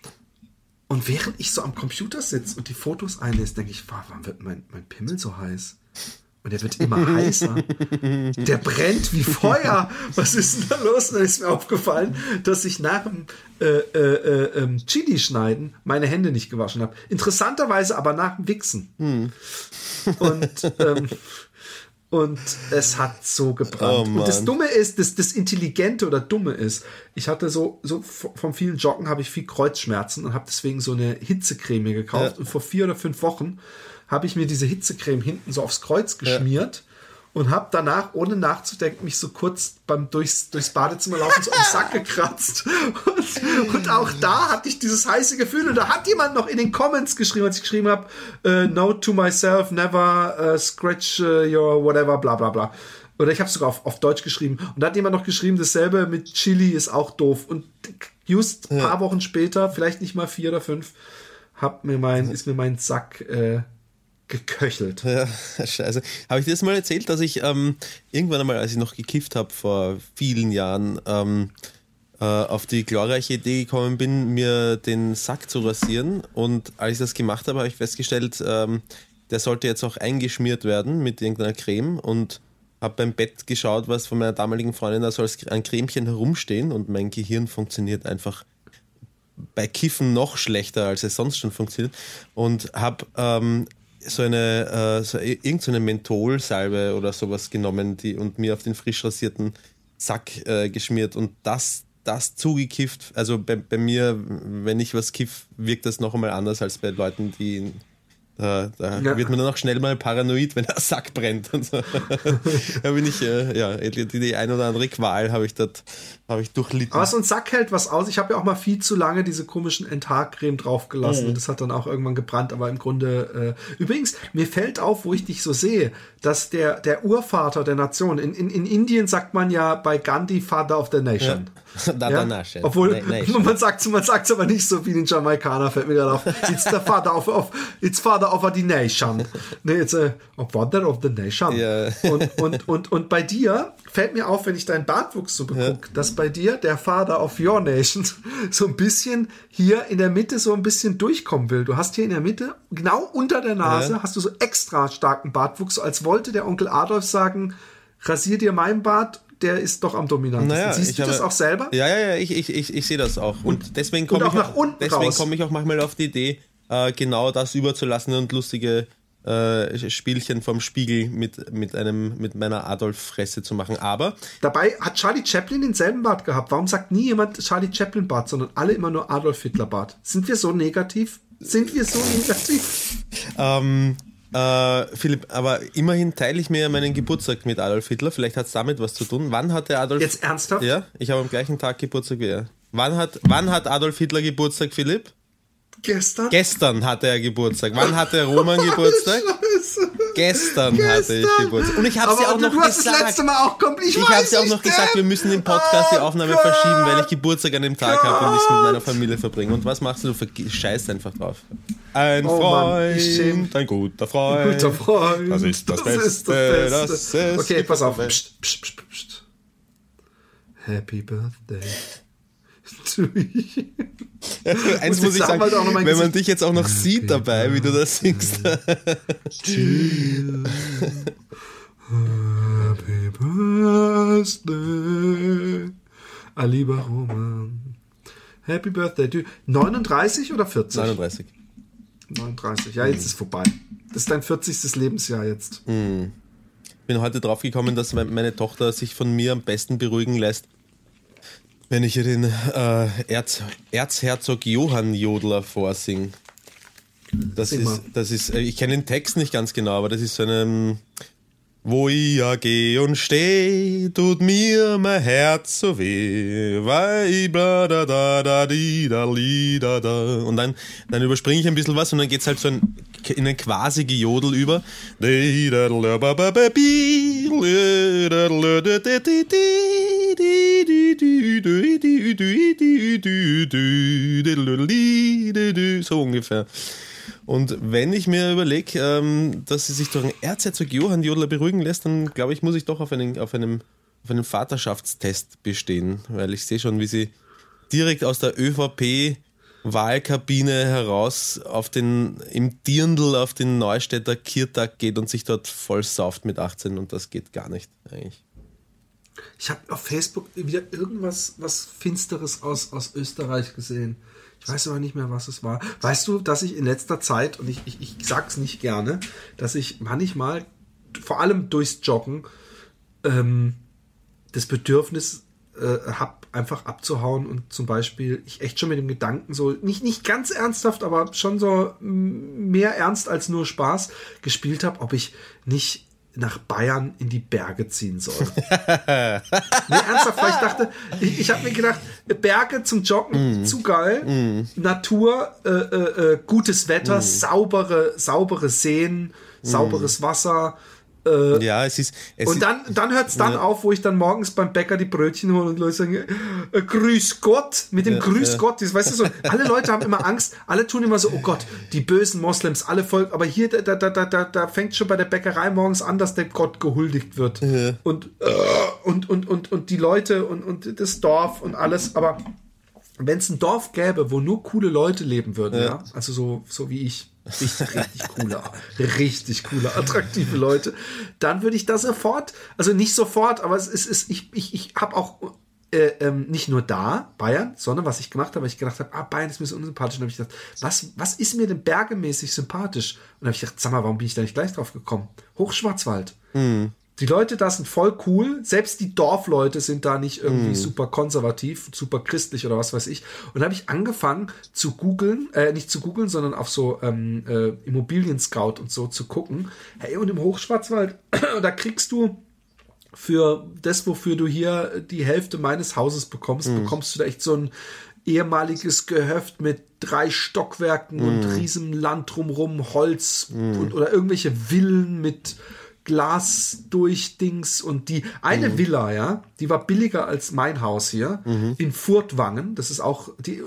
Und während ich so am Computer sitze und die Fotos einlese, denke ich, "Wow, warum wird mein, mein Pimmel so heiß? Und der wird immer heißer. Der brennt wie Feuer. Was ist denn da los? Dann ist mir aufgefallen, dass ich nach dem äh, äh, äh, ähm, Chili schneiden meine Hände nicht gewaschen habe. Interessanterweise aber nach dem Wichsen. Und, ähm, und es hat so gebrannt. Oh, und das. Dumme ist, das, das Intelligente oder Dumme ist, ich hatte so, so vom vielen Joggen habe ich viel Kreuzschmerzen und habe deswegen so eine Hitzecreme gekauft. Ja. Und vor vier oder fünf Wochen habe ich mir diese Hitzecreme hinten so aufs Kreuz geschmiert. Und habe danach, ohne nachzudenken, mich so kurz beim durchs, durchs Badezimmer laufen so am Sack gekratzt. Und, und auch da hatte ich dieses heiße Gefühl. Und da hat jemand noch in den Comments geschrieben, als ich geschrieben habe, äh, Note to myself, never äh, scratch äh, your whatever, bla bla bla. Oder ich habe es sogar auf, auf Deutsch geschrieben. Und da hat jemand noch geschrieben, dasselbe mit Chili ist auch doof. Und just ein paar Wochen später, vielleicht nicht mal vier oder fünf, hab mir mein, ist mir mein Sack äh, geköchelt. Ja, scheiße. Habe ich dir das mal erzählt, dass ich ähm, irgendwann einmal, als ich noch gekifft habe, vor vielen Jahren, ähm, äh, auf die glorreiche Idee gekommen bin, mir den Sack zu rasieren. Und als ich das gemacht habe, habe ich festgestellt, ähm, der sollte jetzt auch eingeschmiert werden mit irgendeiner Creme und habe beim Bett geschaut, was von meiner damaligen Freundin da so als ein Cremchen herumstehen und mein Gehirn funktioniert einfach bei Kiffen noch schlechter, als es sonst schon funktioniert. Und habe ähm, so eine, äh, so irgendeine Mentholsalbe oder sowas genommen die, und mir auf den frisch rasierten Sack äh, geschmiert und das, das zugekifft. Also bei, bei mir, wenn ich was kiff, wirkt das noch einmal anders als bei Leuten, die da, da Ja. wird man dann auch schnell mal paranoid, wenn der Sack brennt und so. da bin ich, äh, ja, die, die ein oder andere Qual habe ich dort, habe ich durchlitten. Aber so ein Sack hält was aus. Ich habe ja auch mal viel zu lange diese komischen Enthaarcreme draufgelassen. Und das hat dann auch irgendwann gebrannt. Aber im Grunde, äh, übrigens, mir fällt auf, wo ich dich so sehe, dass der, der Urvater der Nation, in, in, in Indien sagt man ja bei Gandhi Father of the Nation. Dada Nation. Obwohl, Na- Nation. man sagt man sagt's aber nicht so wie den Jamaikaner, fällt mir gerade auf. It's the father of, of it's father of the nation. Nee, it's a, a father of the nation. Ja. Und, und, und, und bei dir fällt mir auf, wenn ich deinen Bartwuchs so begucke, dass bei dir der Father of your nation so ein bisschen hier in der Mitte so ein bisschen durchkommen will. Du hast hier in der Mitte, genau unter der Nase, Ja. hast du so extra starken Bartwuchs, als wollte der Onkel Adolf sagen, rasier dir meinen Bart, der ist doch am dominantesten. Naja, Siehst ich du das habe- auch selber? Ja, ja, ja, ich, ich, ich, ich sehe das auch. Und, deswegen komme und auch ich, deswegen raus. komme ich auch manchmal auf die Idee, äh, genau das überzulassen und lustige äh, Spielchen vom Spiegel mit, mit, einem, mit meiner Adolf-Fresse zu machen. Aber Dabei hat Charlie Chaplin denselben Bart gehabt. Warum sagt nie jemand Charlie Chaplin Bart, sondern alle immer nur Adolf Hitler Bart? Sind wir so negativ? Sind wir so negativ? Ähm, äh, Philipp, aber immerhin teile ich mir ja meinen Geburtstag mit Adolf Hitler. Vielleicht hat es damit was zu tun. Wann hat der Adolf. Jetzt ernsthaft? Ja, ich habe am gleichen Tag Geburtstag wie er. Wann hat, wann hat Adolf Hitler Geburtstag, Philipp? Gestern? Gestern hatte er Geburtstag. Wann hatte Roman Geburtstag? Scheiße. Gestern, hatte ich Gestern. Geburtstag. Und ich habe ja auch noch du hast gesagt. das letzte Mal auch komplett. Ich, Ich habe ja auch noch gesagt, wir müssen den Podcast, die Oh Aufnahme Gott. verschieben, weil ich Geburtstag an dem Tag habe und ich es mit meiner Familie verbringe. Und was machst du? Du scheißt einfach drauf. Ein Oh Mann, ich schäm- Freund, ein guter Freund. Guter Freund. Das ist das, Das Beste. ist das Das Beste. ist okay, pass auf. das psst, psst, psst. Happy Birthday you. Eins Muss ich ich sagen, mein wenn man Gesicht- dich jetzt auch noch sieht dabei, wie du das singst. Happy Birthday, lieber Roman. Happy Birthday. Du, 39 oder 40? 39. 39. Ja, jetzt ist vorbei. Das ist dein 40. Lebensjahr jetzt. Hm. bin heute drauf gekommen, dass me- meine Tochter sich von mir am besten beruhigen lässt, wenn ich ihr den äh, Erz, Erzherzog Johann Jodler vorsing. Das Sing ist, mal. das ist, äh, ich kenne den Text nicht ganz genau, aber das ist so eine, wo ich ja geh und steh, tut mir mein Herz so weh, weil ich bla da da da di da li da da. Und dann, dann überspringe ich ein bisschen was und dann geht's halt so ein in ein quasi Gejodel über. So ungefähr. Und wenn ich mir überlege, ähm, dass sie sich durch einen Erzherzog Johann Jodler beruhigen lässt, dann glaube ich, muss ich doch auf, einen, auf, einem, auf einem Vaterschaftstest bestehen, weil ich sehe schon, wie sie direkt aus der ÖVP Wahlkabine heraus auf den, im Dirndl auf den Neustädter Kirtag geht und sich dort voll sauft mit 18 und das geht gar nicht eigentlich. Ich habe auf Facebook wieder irgendwas was Finsteres aus, aus Österreich gesehen. Ich weiß aber nicht mehr, was es war. Weißt du, dass ich in letzter Zeit, und ich, ich, ich sag's nicht gerne, dass ich manchmal, vor allem durchs Joggen, ähm, das Bedürfnis äh, habe, einfach abzuhauen und zum Beispiel ich echt schon mit dem Gedanken so, nicht, nicht ganz ernsthaft, aber schon so mehr ernst als nur Spaß gespielt habe, ob ich nicht nach Bayern in die Berge ziehen soll. nee, ernsthaft, weil ich dachte, ich, ich habe mir gedacht, Berge zum Joggen, mm. zu geil, mm. Natur, äh, äh, äh gutes Wetter, mm. saubere, saubere Seen, sauberes Wasser, äh, ja, es ist. Es und dann, dann hört es dann ja. auf, wo ich dann morgens beim Bäcker die Brötchen hole und Leute sagen, äh, Grüß Gott, mit dem ja, Grüß ja. Gott. Das, weißt du so, alle Leute haben immer Angst, alle tun immer so, oh Gott, die bösen Moslems, alle voll. Aber hier, da, da, da, da, da fängt schon bei der Bäckerei morgens an, dass der Gott gehuldigt wird. Und, äh, und, und, und, und die Leute und, und das Dorf und alles. Aber wenn es ein Dorf gäbe, wo nur coole Leute leben würden, ja, also so, so wie ich richtig, richtig coole, richtig coole, attraktive Leute, dann würde ich das sofort, also nicht sofort, aber es ist, ist ich, ich, ich habe auch äh, ähm, nicht nur da, Bayern, sondern was ich gemacht habe, weil ich gedacht habe, ah, Bayern ist mir so unsympathisch. Und habe ich gedacht, was, was ist mir denn bergemäßig sympathisch? Und habe ich gedacht, sag mal, warum bin ich da nicht gleich drauf gekommen? Hochschwarzwald. Mhm. Die Leute da sind voll cool. Selbst die Dorfleute sind da nicht irgendwie mm. super konservativ, super christlich oder was weiß ich. Und da habe ich angefangen zu googeln, äh, nicht zu googeln, sondern auf so ähm, äh, Immobilien-Scout und so zu gucken. Hey, und im Hochschwarzwald, da kriegst du für das, wofür du hier die Hälfte meines Hauses bekommst, mm. bekommst du da echt so ein ehemaliges Gehöft mit drei Stockwerken mm. und riesem Land drumrum, Holz mm. und, oder irgendwelche Villen mit Glas durch Dings und die eine mhm. Villa, ja, die war billiger als mein Haus hier mhm. in Furtwangen. Das ist auch die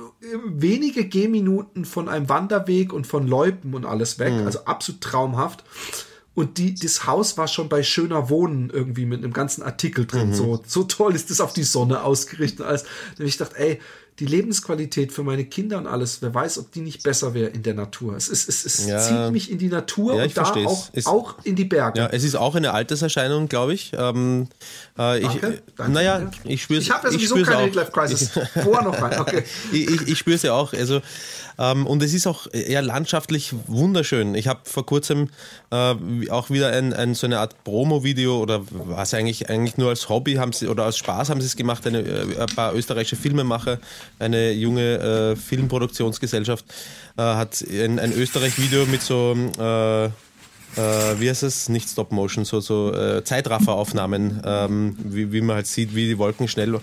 wenige Gehminuten von einem Wanderweg und von Leupen und alles weg, mhm. also absolut traumhaft. Und die, das Haus war schon bei schöner Wohnen irgendwie mit einem ganzen Artikel drin. Mhm. So, so toll ist das auf die Sonne ausgerichtet. Als, da ich dachte, ey, die Lebensqualität für meine Kinder und alles, wer weiß, ob die nicht besser wäre in der Natur. Es, ist, es, es ja. zieht mich in die Natur ja, und da auch, auch, in die Berge. Ja, es ist auch eine Alterserscheinung, glaube ich. Ähm, äh, ich Danke. Danke. Naja, ich spüre es. Ich habe ja sowieso keine Midlife-Crisis. Vorher noch rein. Okay. ich ich, ich spüre es ja auch. Also, und es ist auch eher landschaftlich wunderschön. Ich habe vor kurzem äh, auch wieder ein, ein, so eine Art Promo-Video oder was eigentlich, eigentlich nur als Hobby haben sie oder als Spaß haben sie es gemacht. Eine, äh, ein paar österreichische Filmemacher eine junge äh, Filmproduktionsgesellschaft, äh, hat ein, ein Österreich-Video mit so äh, äh, wie heißt es, nicht Stop Motion, so, so äh, Zeitrafferaufnahmen, ähm, wie, wie man halt sieht, wie die Wolken schnell,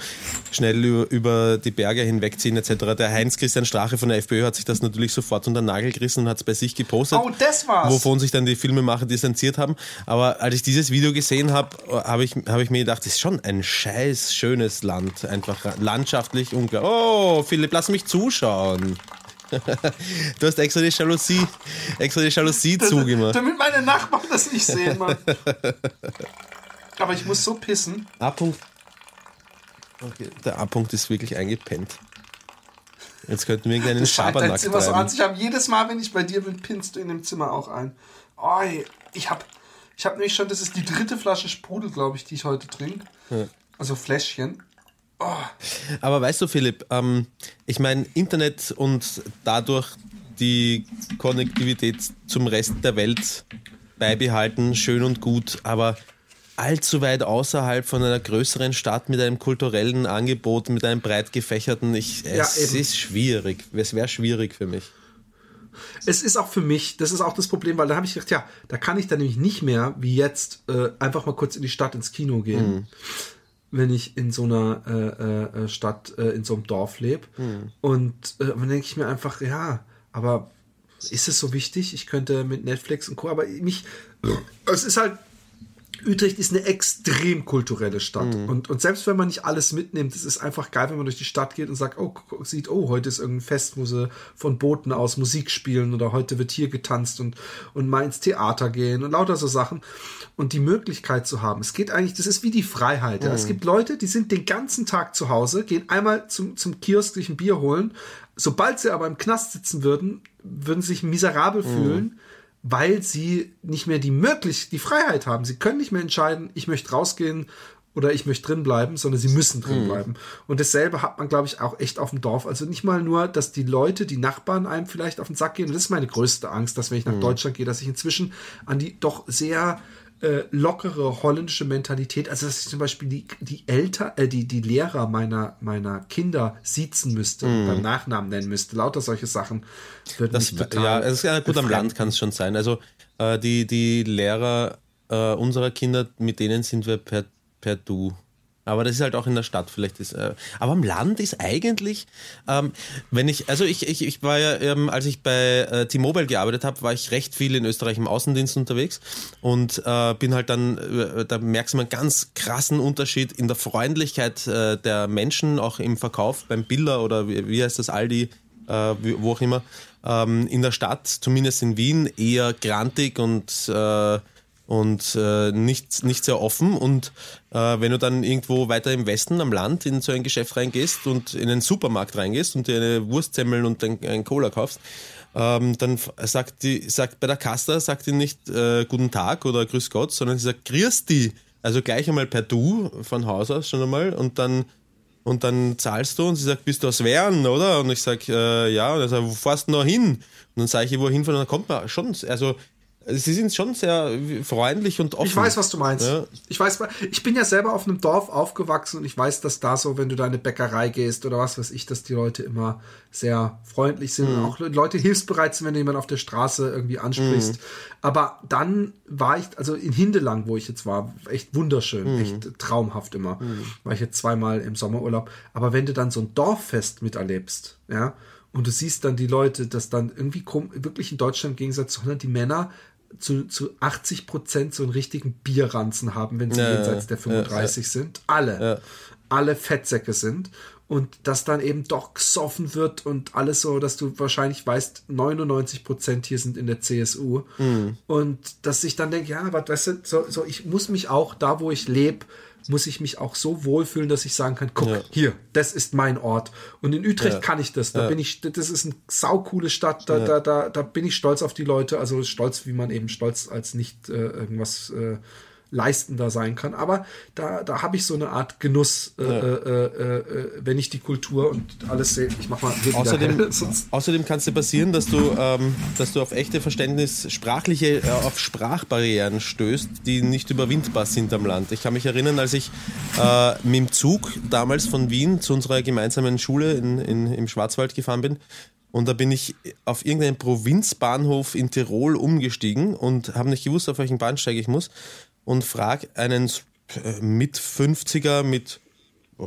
schnell über, über die Berge hinwegziehen etc. Der Heinz-Christian Strache von der FPÖ hat sich das natürlich sofort unter den Nagel gerissen und hat es bei sich gepostet. Oh, das war's! Wovon sich dann die Filmemacher distanziert haben. Aber als ich dieses Video gesehen habe, habe ich, hab ich mir gedacht, das ist schon ein scheiß schönes Land. Einfach landschaftlich unglaublich. Oh, Philipp, lass mich zuschauen. Du hast extra die Jalousie, extra die Jalousie das, zugemacht. Damit meine Nachbarn das nicht sehen, Mann. Aber ich muss so pissen. A-Punkt. Okay, der A-Punkt ist wirklich eingepennt. Jetzt könnten wir einen Schabernack Zimmer so an. Ich habe jedes Mal, wenn ich bei dir bin, pinnst du in dem Zimmer auch ein. Oh, ich habe ich hab nämlich schon, das ist die dritte Flasche Sprudel, glaube ich, die ich heute trinke. Ja. Also Fläschchen. Oh. Aber weißt du, Philipp, ähm, ich meine, Internet und dadurch die Konnektivität zum Rest der Welt beibehalten, schön und gut, aber allzu weit außerhalb von einer größeren Stadt mit einem kulturellen Angebot, mit einem breit gefächerten, ich, es ja, ist schwierig. Es wäre schwierig für mich. Es ist auch für mich, das ist auch das Problem, weil da habe ich gedacht, ja, da kann ich dann nämlich nicht mehr, wie jetzt, äh, einfach mal kurz in die Stadt ins Kino gehen. Mhm wenn ich in so einer äh, äh, Stadt, äh, in so einem Dorf lebe. Mhm. Und äh, dann denke ich mir einfach, ja, aber ist es so wichtig? Ich könnte mit Netflix und Co. Aber mich, es ist halt Utrecht ist eine extrem kulturelle Stadt. Mhm. Und, und selbst wenn man nicht alles mitnimmt, es ist einfach geil, wenn man durch die Stadt geht und sagt, oh, sieht, oh, heute ist irgendein Fest, wo sie von Booten aus Musik spielen oder heute wird hier getanzt und, und mal ins Theater gehen und lauter so Sachen. Und die Möglichkeit zu haben. Es geht eigentlich, das ist wie die Freiheit. Mhm. Ja. Es mhm. gibt Leute, die sind den ganzen Tag zu Hause, gehen einmal zum, zum Kiosk sich ein Bier holen. Sobald sie aber im Knast sitzen würden, würden sie sich miserabel mhm. fühlen weil sie nicht mehr die Möglichkeit, die Freiheit haben. Sie können nicht mehr entscheiden, ich möchte rausgehen oder ich möchte drin bleiben, sondern sie müssen drin mhm. bleiben. Und dasselbe hat man, glaube ich, auch echt auf dem Dorf. Also nicht mal nur, dass die Leute, die Nachbarn einem vielleicht auf den Sack gehen. Und das ist meine größte Angst, dass wenn ich nach mhm. Deutschland gehe, dass ich inzwischen an die doch sehr äh, lockere holländische Mentalität, also dass ich zum Beispiel die, die Eltern, äh, die, die Lehrer meiner, meiner Kinder siezen müsste, mm. beim Nachnamen nennen müsste, lauter solche Sachen das, Ja, es ist ja gut, am Land kann es schon sein. Also äh, die, die Lehrer äh, unserer Kinder, mit denen sind wir per, per Du. Aber das ist halt auch in der Stadt vielleicht. Ist, äh, aber am Land ist eigentlich, ähm, wenn ich, also ich, ich, ich war ja, ähm, als ich bei äh, T-Mobile gearbeitet habe, war ich recht viel in Österreich im Außendienst unterwegs und äh, bin halt dann, äh, da merkst du einen ganz krassen Unterschied in der Freundlichkeit äh, der Menschen, auch im Verkauf beim Biller oder wie, wie heißt das, Aldi, äh, wo auch immer. Ähm, in der Stadt, zumindest in Wien, eher grantig und äh, und äh, nicht, nicht sehr offen. Und äh, wenn du dann irgendwo weiter im Westen am Land in so ein Geschäft reingehst und in einen Supermarkt reingehst und dir eine Wurstsemmel und ein, ein Cola kaufst, ähm, dann sagt die, sagt bei der Kasse sagt die nicht äh, Guten Tag oder Grüß Gott, sondern sie sagt die. Also gleich einmal per Du von Haus aus schon einmal und dann und dann zahlst du und sie sagt, bist du aus Wern, oder? Und ich sag, äh, ja, und er sagt, wo fährst du noch hin? Und dann sage ich, wo hinfahren? Und dann kommt man schon, also Sie sind schon sehr freundlich und offen. Ich weiß, was du meinst. Ja. Ich weiß, ich bin ja selber auf einem Dorf aufgewachsen und ich weiß, dass da so, wenn du da in eine Bäckerei gehst oder was weiß ich, dass die Leute immer sehr freundlich sind mhm. und auch Leute hilfsbereit sind, wenn du jemanden auf der Straße irgendwie ansprichst. Mhm. Aber dann war ich, also in Hindelang, wo ich jetzt war, echt wunderschön, mhm. echt traumhaft immer. Mhm. War ich jetzt zweimal im Sommerurlaub. Aber wenn du dann so ein Dorffest miterlebst, ja, und du siehst dann die Leute, dass dann irgendwie wirklich in Deutschland im Gegensatz zu Holland die Männer zu, zu 80 Prozent so einen richtigen Bierranzen haben, wenn sie ja, jenseits der 35 ja, sind. Alle. Alle Fettsäcke sind. Und dass dann eben doch gesoffen wird und alles so, dass du wahrscheinlich weißt, 99 Prozent hier sind in der CSU. Mhm. Und dass ich dann denke, ja, was weißt du, so, so, ich muss mich auch da, wo ich lebe, muss ich mich auch so wohlfühlen, dass ich sagen kann, guck, ja. hier, das ist mein Ort. Und in Utrecht ja. kann ich das. Da ja. bin ich, das ist eine saukoole Stadt, da, da, da, da bin ich stolz auf die Leute, also stolz, wie man eben stolz als nicht äh, irgendwas äh, leistender sein kann. Aber da, da habe ich so eine Art Genuss, äh, ja. äh, äh, äh wenn ich die Kultur und alles sehe. Ich mach mal außerdem, außerdem kann es dir passieren, dass du, ähm, dass du auf echte Verständnis, sprachliche, äh, auf Sprachbarrieren stößt, die nicht überwindbar sind am Land. Ich kann mich erinnern, als ich äh, mit dem Zug damals von Wien zu unserer gemeinsamen Schule in, in, im Schwarzwald gefahren bin, und da bin ich auf irgendeinen Provinzbahnhof in Tirol umgestiegen und habe nicht gewusst, auf welchen Bahnsteig ich muss und frag einen äh, mit 50er mit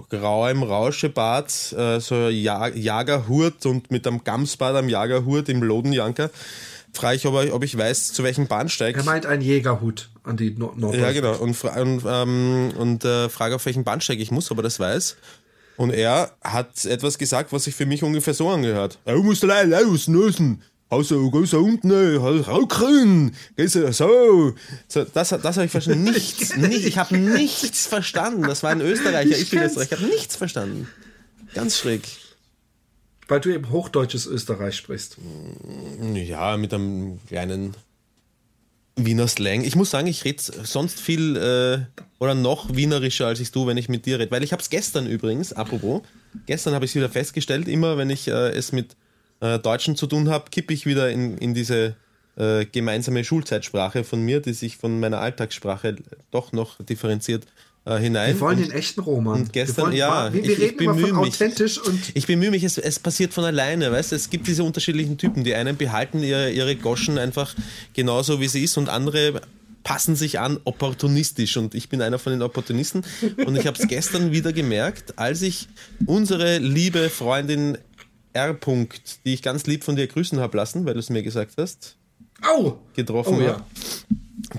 grauem Rauschebart, äh, so Jagerhurt und mit einem Gamsbart am Jagerhurt im Lodenjanker, frage ich, ob, er, ob ich weiß, zu welchem Bahnsteig. Er meint ein Jägerhut an die Nord Nord Ja, genau. Und, und, ähm, und äh, frage, auf welchen Bahnsteig ich muss, ob er das weiß. Und er hat etwas gesagt, was sich für mich ungefähr so angehört. Du musst allein auslösen. Also, gehst du unten, rauchen, gehst du so. so das das habe ich verstanden. Nichts, nicht, ich habe nichts verstanden. Das war ein Österreicher, ich, ich bin Österreicher, ich habe nichts verstanden. Ganz schräg. Weil du eben hochdeutsches Österreich sprichst. Ja, mit einem kleinen Wiener Slang. Ich muss sagen, ich rede sonst viel äh, oder noch wienerischer als ich du, wenn ich mit dir rede. Weil ich habe es gestern übrigens, apropos, gestern habe ich es wieder festgestellt, immer wenn ich äh, es mit äh, Deutschen zu tun habe, kippe ich wieder in, in diese äh, gemeinsame Schulzeitsprache von mir, die sich von meiner Alltagssprache doch noch differenziert äh, hinein. Wir wollen und, den echten Roman. Und gestern, wollen, ja, wir, wir ich, reden ich bemühe mich. authentisch und ich bemühe mich, es, es passiert von alleine, weißt Es gibt diese unterschiedlichen Typen. Die einen behalten ihre, ihre Goschen einfach genauso, wie sie ist und andere passen sich an opportunistisch und ich bin einer von den Opportunisten und ich habe es gestern wieder gemerkt, als ich unsere liebe Freundin R. -Punkt, die ich ganz lieb von dir grüßen habe lassen, weil du es mir gesagt hast, Au! getroffen. Oh, ja. ja.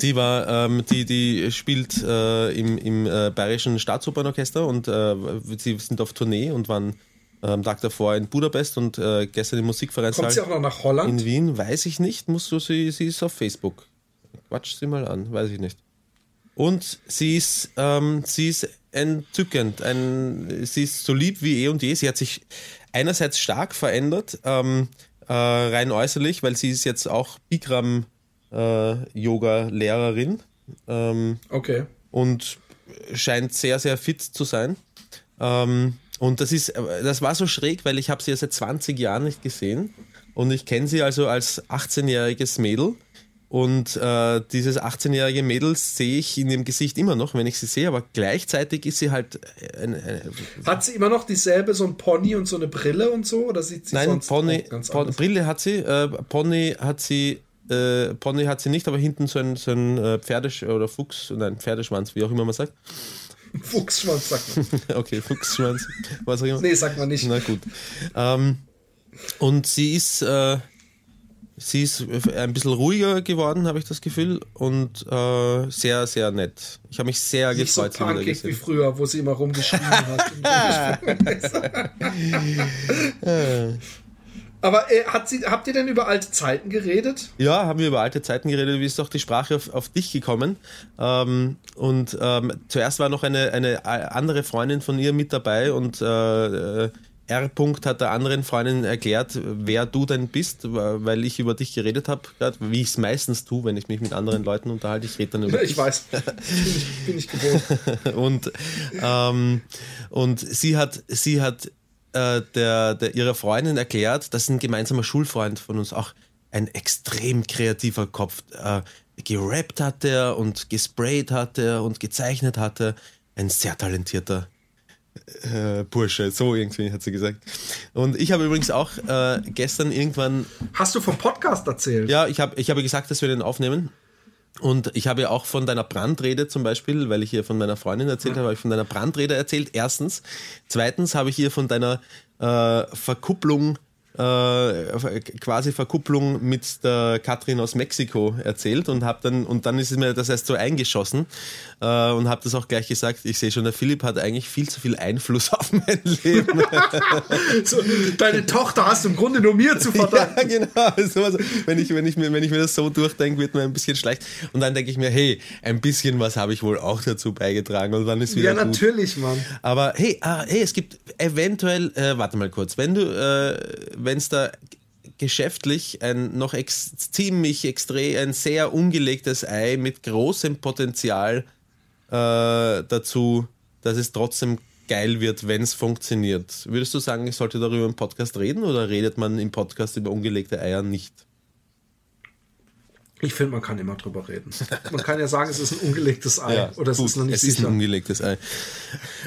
Die war, ähm, die, die spielt äh, im, im äh, Bayerischen Staatsopernorchester und äh, sie sind auf Tournee und waren am Tag davor in Budapest und äh, gestern im Musikvereinssaal Kommt sie auch noch nach Holland? in Wien. Weiß ich nicht, musst du sie, sie ist auf Facebook. Quatsch sie mal an, weiß ich nicht. Und sie ist, ähm, sie ist entzückend. Ein, sie ist so lieb wie eh und je. Sie hat sich einerseits stark verändert, ähm, äh, rein äußerlich, weil sie ist jetzt auch Bikram äh, ähm, Okay. und scheint sehr, sehr fit zu sein. Ähm, und das ist, das war so schräg, weil ich habe sie ja seit 20 Jahren nicht gesehen und ich kenne sie also als 18-jähriges Mädel. Und äh, dieses 18-jährige Mädel sehe ich in ihrem Gesicht immer noch, wenn ich sie sehe, aber gleichzeitig ist sie halt ein, ein, Hat sie immer noch dieselbe, so ein Pony und so eine Brille und so? Oder sieht sie Nein, sonst Pony, ganz Pon- anders? Brille hat sie, äh, Pony hat sie, äh, Pony hat sie nicht, aber hinten so ein, so ein äh, Pferdesch oder Fuchs, nein, Pferdeschwanz, wie auch immer man sagt. Fuchsschwanz sagt man. okay, Fuchsschwanz, was auch immer. Nee, sagt man nicht. Na gut. Ähm, und sie ist, äh, sie ist ein bisschen ruhiger geworden, habe ich das Gefühl, und äh, sehr, sehr nett. Ich habe mich sehr Nicht so gefreut, wieder punkig wie früher, wo sie immer rumgeschrien hat. Aber äh, hat sie, habt ihr denn über alte Zeiten geredet? Ja, haben wir über alte Zeiten geredet, wie ist doch die Sprache auf, auf dich gekommen. Ähm, und ähm, zuerst war noch eine, eine andere Freundin von ihr mit dabei und äh, äh, R. -Punkt hat der anderen Freundin erklärt, wer du denn bist, weil ich über dich geredet habe, wie ich es meistens tue, wenn ich mich mit anderen Leuten unterhalte. Ich rede dann über Ich dich. weiß. Bin ich, bin ich gewohnt. und, ähm, und sie hat, sie hat äh, der, der, ihrer Freundin erklärt, dass ein gemeinsamer Schulfreund von uns auch ein extrem kreativer Kopf äh, gerappt hat er und gesprayt hat er und gezeichnet hatte. Ein sehr talentierter äh, Bursche, so irgendwie hat sie gesagt. Und ich habe übrigens auch äh, gestern irgendwann Hast du vom Podcast erzählt? ja, ich, hab, ich habe gesagt, dass wir den aufnehmen. Und ich habe ja auch von deiner Brandrede zum Beispiel, weil ich hier von meiner Freundin erzählt habe, habe ich von deiner Brandrede erzählt. Erstens. Zweitens habe ich ihr von deiner äh, Verkupplung, äh, quasi Verkupplung mit der Katrin aus Mexiko erzählt und habe dann und dann ist es mir das erst so eingeschossen äh, und habe das auch gleich gesagt. Ich sehe schon, der Philipp hat eigentlich viel zu viel Einfluss auf mein Leben. So, deine Tochter hast du im Grunde nur mir zu verdanken. Ja, genau. So, also, wenn, ich, wenn, ich mir, wenn ich mir das so durchdenke, wird mir ein bisschen schlecht. Und dann denke ich mir, hey, ein bisschen was habe ich wohl auch dazu beigetragen. Und dann ist wieder Ja, gut. natürlich, Mann. Aber hey, ah, hey, es gibt eventuell, äh, warte mal kurz, wenn du, äh, wenn es da geschäftlich ein noch ex ziemlich extrem, ein sehr ungelegtes Ei mit großem Potenzial äh, dazu, dass es trotzdem geil wird, wenn es funktioniert. Würdest du sagen, ich sollte darüber im Podcast reden oder redet man im Podcast über ungelegte Eier nicht? Ich finde, man kann immer drüber reden. Man kann ja sagen, es ist ein ungelegtes Ei. oder es gut, ist noch nicht es ist sicher. ein ungelegtes Ei.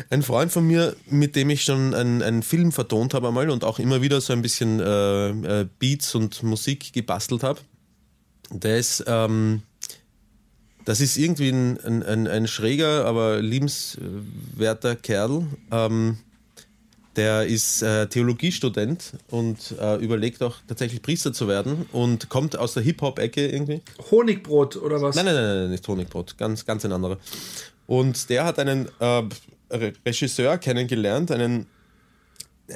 Ein Freund von mir, mit dem ich schon einen, einen Film vertont habe einmal und auch immer wieder so ein bisschen äh, äh, Beats und Musik gebastelt habe, der ist, ähm, das ist irgendwie ein, ein, ein, ein schräger, aber liebenswerter Kerl. Ähm, der ist äh, Theologiestudent und äh, überlegt auch tatsächlich Priester zu werden und kommt aus der Hip-Hop-Ecke irgendwie. Honigbrot oder was? Nein, nein, nein, nein, nicht Honigbrot, ganz, ganz ein anderer. Und der hat einen äh, Re- Regisseur kennengelernt, einen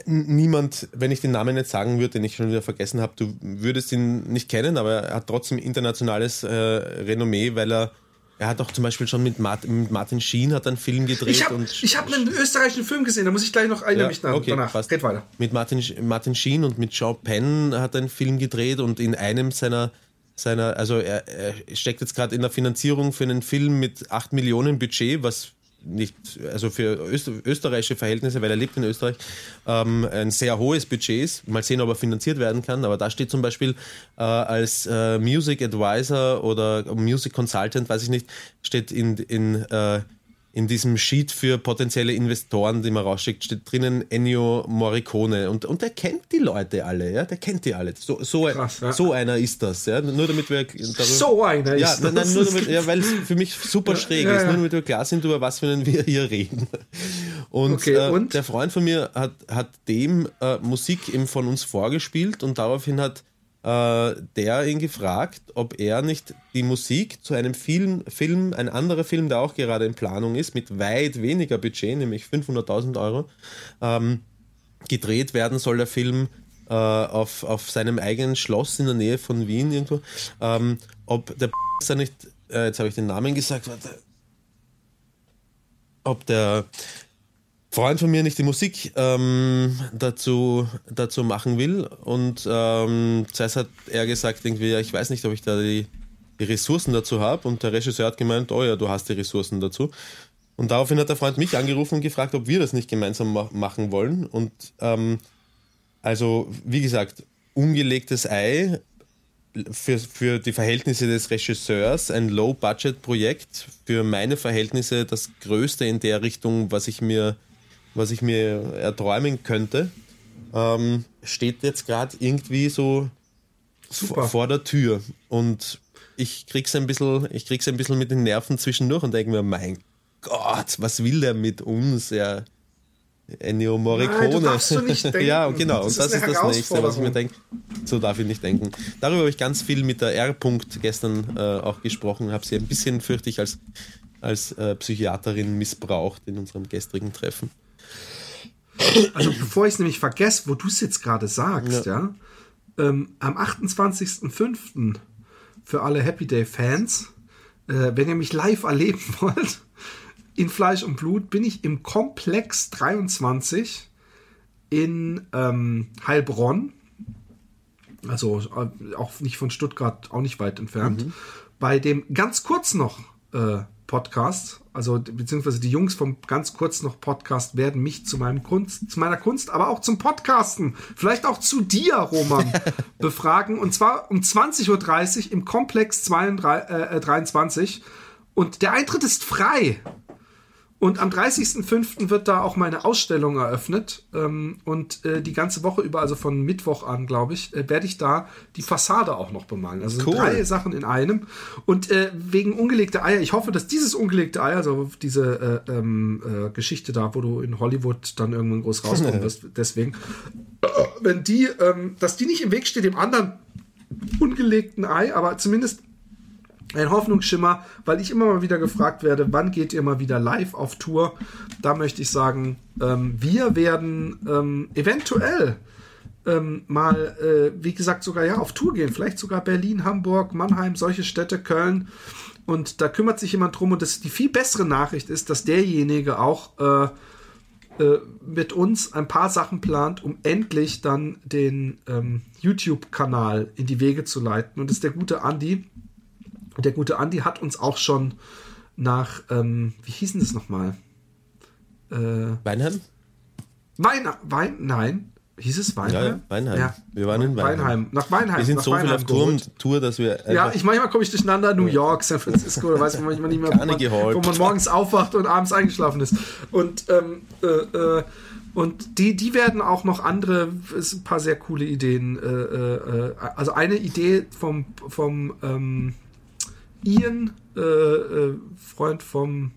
niemand, wenn ich den Namen jetzt sagen würde, den ich schon wieder vergessen habe, du würdest ihn nicht kennen, aber er hat trotzdem internationales äh, Renommee, weil er er hat auch zum Beispiel schon mit, Mart mit Martin Sheen hat einen Film gedreht Ich habe hab einen österreichischen Film gesehen, da muss ich gleich noch erinnern ja, mich nach, okay, danach. passt. Geht weiter. Mit Martin, Martin Sheen und mit Sean Penn hat er einen Film gedreht und in einem seiner, seiner also er, er steckt jetzt gerade in der Finanzierung für einen Film mit 8 Millionen Budget, was nicht, also für Öster, österreichische Verhältnisse, weil er lebt in Österreich, ähm, ein sehr hohes Budget ist. Mal sehen, ob er finanziert werden kann. Aber da steht zum Beispiel äh, als äh, Music Advisor oder Music Consultant, weiß ich nicht, steht in, in äh, in diesem Sheet für potenzielle Investoren, die man rausschickt, steht drinnen Ennio Morricone. Und, und der kennt die Leute alle, ja, der kennt die alle. So, so, Krass, ja. so einer ist das, ja. Nur damit wir darüber, So einer ja, ist nein, nein, das. nur damit, ja, weil es für mich super schräg ja, ist, nur damit wir klar sind, über was wir hier reden. Und, Okay, äh, und? der Freund von mir hat, hat dem äh, Musik eben von uns vorgespielt und daraufhin hat äh, der ihn gefragt, ob er nicht die Musik zu einem Film, Film, ein anderer Film, der auch gerade in Planung ist, mit weit weniger Budget, nämlich 500.000 Euro, ähm, gedreht werden soll, der Film äh, auf, auf seinem eigenen Schloss in der Nähe von Wien irgendwo. Ähm, ob der nicht, äh, jetzt habe ich den Namen gesagt, warte, ob der Freund von mir nicht die Musik ähm, dazu, dazu machen will. Und ähm, zuerst hat er gesagt, irgendwie, ja, ich weiß nicht, ob ich da die, die Ressourcen dazu habe. Und der Regisseur hat gemeint, oh ja, du hast die Ressourcen dazu. Und daraufhin hat der Freund mich angerufen und gefragt, ob wir das nicht gemeinsam ma machen wollen. Und ähm, also, wie gesagt, ungelegtes Ei für, für die Verhältnisse des Regisseurs, ein Low-Budget-Projekt, für meine Verhältnisse das größte in der Richtung, was ich mir, was ich mir erträumen könnte, ähm, steht jetzt gerade irgendwie so Super. vor, der Tür. Und ich krieg's ein bisschen, ich krieg's ein bisschen mit den Nerven zwischendurch und denke mir, mein Gott, was will der mit uns? Er, Ennio Morricone. Nein, du darfst so nicht denken. ja, genau. Das und ist das ist eine das Nächste, was ich mir denke. So darf ich nicht denken. Darüber habe ich ganz viel mit der R. -Punkt gestern äh, auch gesprochen. Habe sie ein bisschen, fürchte ich, als, als äh, Psychiaterin missbraucht in unserem gestrigen Treffen. Also bevor ich es nämlich vergesse, wo du es jetzt gerade sagst, ja, ähm, am 28.05. für alle Happy Day Fans, äh, wenn ihr mich live erleben wollt, in Fleisch und Blut, bin ich im Komplex 23 in ähm, Heilbronn. Also äh, auch nicht von Stuttgart, auch nicht weit entfernt. Bei dem ganz kurz noch äh, Podcast, also beziehungsweise die Jungs vom ganz kurz noch Podcast werden mich zu meinem Kunst, zu meiner Kunst, aber auch zum Podcasten, vielleicht auch zu dir, Roman, befragen. Und zwar um 20.30 Uhr im Komplex 32, äh, 23. Und der Eintritt ist frei. Und am 30.05. wird da auch meine Ausstellung eröffnet. Ähm, und äh, die ganze Woche über, also von Mittwoch an, glaube ich, äh, werde ich da die Fassade auch noch bemalen. Also Cool. drei Sachen in einem. Und äh, wegen ungelegte Eier, ich hoffe, dass dieses ungelegte Ei, also diese äh, ähm, äh, Geschichte da, wo du in Hollywood dann irgendwann groß rauskommen wirst, deswegen, äh, wenn die, ähm, dass die nicht im Weg steht dem anderen ungelegten Ei, aber zumindest ein Hoffnungsschimmer, weil ich immer mal wieder gefragt werde, wann geht ihr mal wieder live auf Tour? Da möchte ich sagen, ähm, wir werden ähm, eventuell ähm, mal, äh, wie gesagt, sogar ja auf Tour gehen. Vielleicht sogar Berlin, Hamburg, Mannheim, solche Städte, Köln. Und da kümmert sich jemand drum. Und das, die viel bessere Nachricht ist, dass derjenige auch äh, äh, mit uns ein paar Sachen plant, um endlich dann den ähm, YouTube-Kanal in die Wege zu leiten. Und das ist der gute Andi. Und der gute Andi hat uns auch schon nach, ähm, wie hieß denn das nochmal? Äh, Weinheim? Wein, Wein, nein. Hieß es Weinheim? Ja, ja, Weinheim. Wir waren in Weinheim. Nach Weinheim. Wir sind nach so viel Weinheim auf Tour, geholt. Tour, dass wir Ja, ich manchmal komme ich durcheinander, New York, San Francisco, da weiß man manchmal nicht mehr, wo man, wo man morgens aufwacht und abends eingeschlafen ist. Und, ähm, äh, äh, und die, die werden auch noch andere, ein paar sehr coole Ideen. Äh, äh, äh, also eine Idee vom, vom ähm, Ian, äh, äh, Freund vom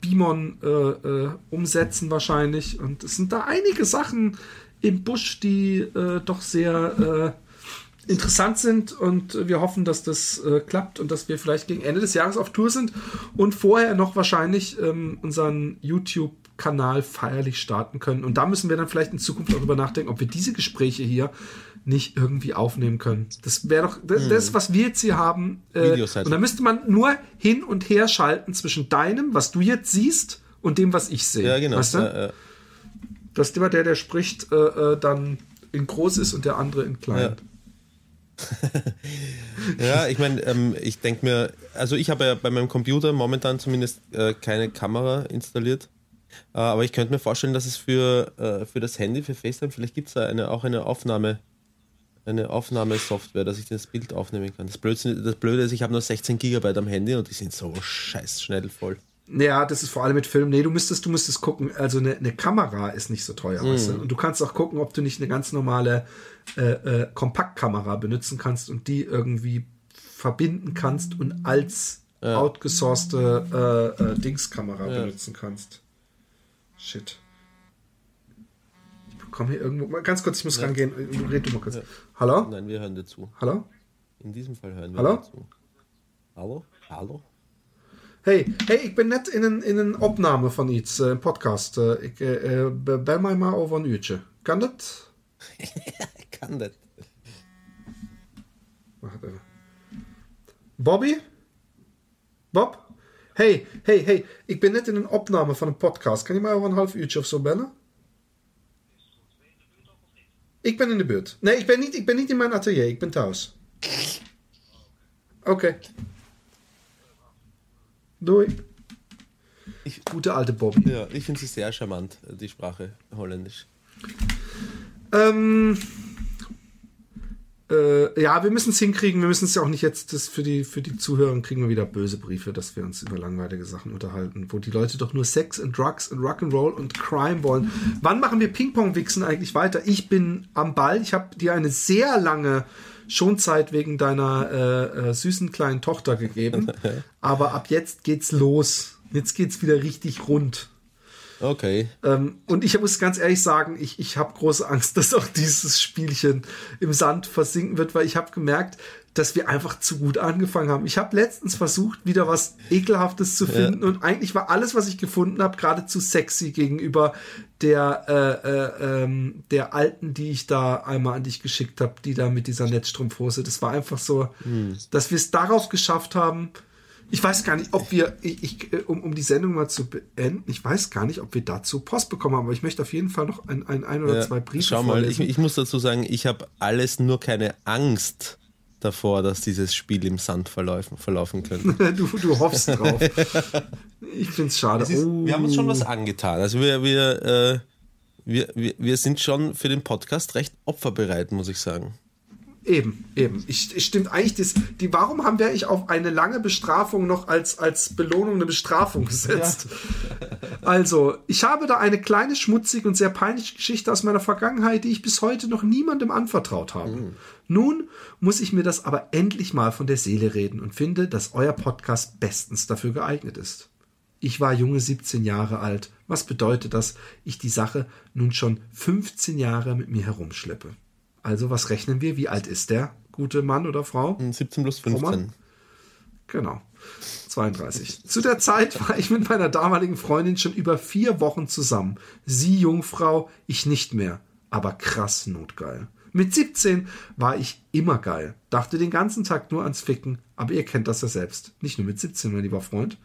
Bimon, äh, äh, umsetzen wahrscheinlich. Und es sind da einige Sachen im Busch, die äh, doch sehr interessant sind und wir hoffen, dass das äh, klappt und dass wir vielleicht gegen Ende des Jahres auf Tour sind und vorher noch wahrscheinlich ähm, unseren YouTube-Kanal feierlich starten können. Und da müssen wir dann vielleicht in Zukunft darüber nachdenken, ob wir diese Gespräche hier nicht irgendwie aufnehmen können. Das wäre doch das, das, was wir jetzt hier haben. Äh, und da müsste man nur hin und her schalten zwischen deinem, was du jetzt siehst, und dem, was ich sehe. Ja, genau. Weißt du? Ja, ja. Dass immer der, der spricht, äh, äh, dann in groß ist und der andere in klein. Ja, ich meine, ähm, ich denke mir, also ich habe ja bei meinem Computer momentan zumindest äh, keine Kamera installiert. Äh, aber ich könnte mir vorstellen, dass es für, äh, für das Handy, für FaceTime, vielleicht gibt es da eine, auch eine Aufnahme, eine Aufnahmesoftware, dass ich das Bild aufnehmen kann. Das Blöde, das Blöde ist, ich habe nur 16 Gigabyte am Handy und die sind so scheiß schnell voll. Ja, das ist vor allem mit Film. Nee, du müsstest, du müsstest gucken. Also eine, eine Kamera ist nicht so teuer, weißt du? Und du kannst auch gucken, ob du nicht eine ganz normale äh, äh, Kompaktkamera benutzen kannst und die irgendwie verbinden kannst und als outgesourcete äh, äh, Dingskamera benutzen kannst. Shit. Bekomme hier irgendwo. Mal ganz kurz, ich muss ja. rangehen. Red du mal kurz. Ja. Hallo? Nein, wir hören dir zu. Hallo? In diesem Fall hören wir Hallo? dir zu. Hallo? Hallo? Hey, hey, ik ben net in een, in een opname van iets, een podcast. Uh, ik, uh, bel mij maar over een uurtje. Kan dat? kan dat. Wacht even. Bobby? Bob? Hey, hey, hey, ik ben net in een opname van een podcast. Kan je mij over een half uurtje of zo bellen? Ik ben in de buurt. Nee, ik ben niet, ik ben niet in mijn atelier. Ik ben thuis. Oké. Okay. Doei. Ich, Gute alte Bobby. Ja, ich finde sie sehr charmant, die Sprache Holländisch. Ähm, äh, ja, wir müssen es hinkriegen. Wir müssen es ja auch nicht jetzt, das für die, für die Zuhörer kriegen wir wieder böse Briefe, dass wir uns über langweilige Sachen unterhalten, wo die Leute doch nur Sex und Drugs und Rock'n'Roll und Crime wollen. Wann machen wir Ping-Pong-Wichsen eigentlich weiter? Ich bin am Ball. Ich habe dir eine sehr lange Schonzeit wegen deiner äh, äh, süßen kleinen Tochter gegeben. Aber ab jetzt geht's los. Jetzt geht's wieder richtig rund. Okay. Ähm, und ich muss ganz ehrlich sagen, ich, ich habe große Angst, dass auch dieses Spielchen im Sand versinken wird, weil ich habe gemerkt, dass wir einfach zu gut angefangen haben. Ich habe letztens versucht, wieder was Ekelhaftes zu finden ja. und eigentlich war alles, was ich gefunden habe, geradezu sexy gegenüber der, äh, äh, ähm, der alten, die ich da einmal an dich geschickt habe, die da mit dieser Netzstrumpfhose. Das war einfach so, hm. dass wir es darauf geschafft haben, ich weiß gar nicht, ob wir, ich, ich, äh, um, um die Sendung mal zu beenden, ich weiß gar nicht, ob wir dazu Post bekommen haben, aber ich möchte auf jeden Fall noch ein, ein, ein oder ja, zwei Briefe Schau mal, ich, ich, muss dazu sagen, ich habe alles nur keine Angst davor, dass dieses Spiel im Sand verlaufen, verlaufen könnte. du, du hoffst drauf. ich finde es schade. oh. Wir haben uns schon was angetan. Also wir, wir, äh, wir, wir, wir sind schon für den Podcast recht opferbereit, muss ich sagen. Eben, eben. Ich, ich stimmt eigentlich, das, die, warum haben wir eigentlich auf eine lange Bestrafung noch als, als Belohnung eine Bestrafung gesetzt? Ja. Also, ich habe da eine kleine, schmutzige und sehr peinliche Geschichte aus meiner Vergangenheit, die ich bis heute noch niemandem anvertraut habe. Mhm. Nun muss ich mir das aber endlich mal von der Seele reden und finde, dass euer Podcast bestens dafür geeignet ist. Ich war junge 17 Jahre alt. Was bedeutet das? Ich die Sache nun schon 15 Jahre mit mir herumschleppe. Also was rechnen wir? Wie alt ist der gute Mann oder Frau? 17 plus 15. Genau. 32. Zu der Zeit war ich mit meiner damaligen Freundin schon über vier Wochen zusammen. Sie Jungfrau, ich nicht mehr. Aber krass notgeil. Mit 17 war ich immer geil. Dachte den ganzen Tag nur ans Ficken. Aber ihr kennt das ja selbst. Nicht nur mit 17, mein lieber Freund.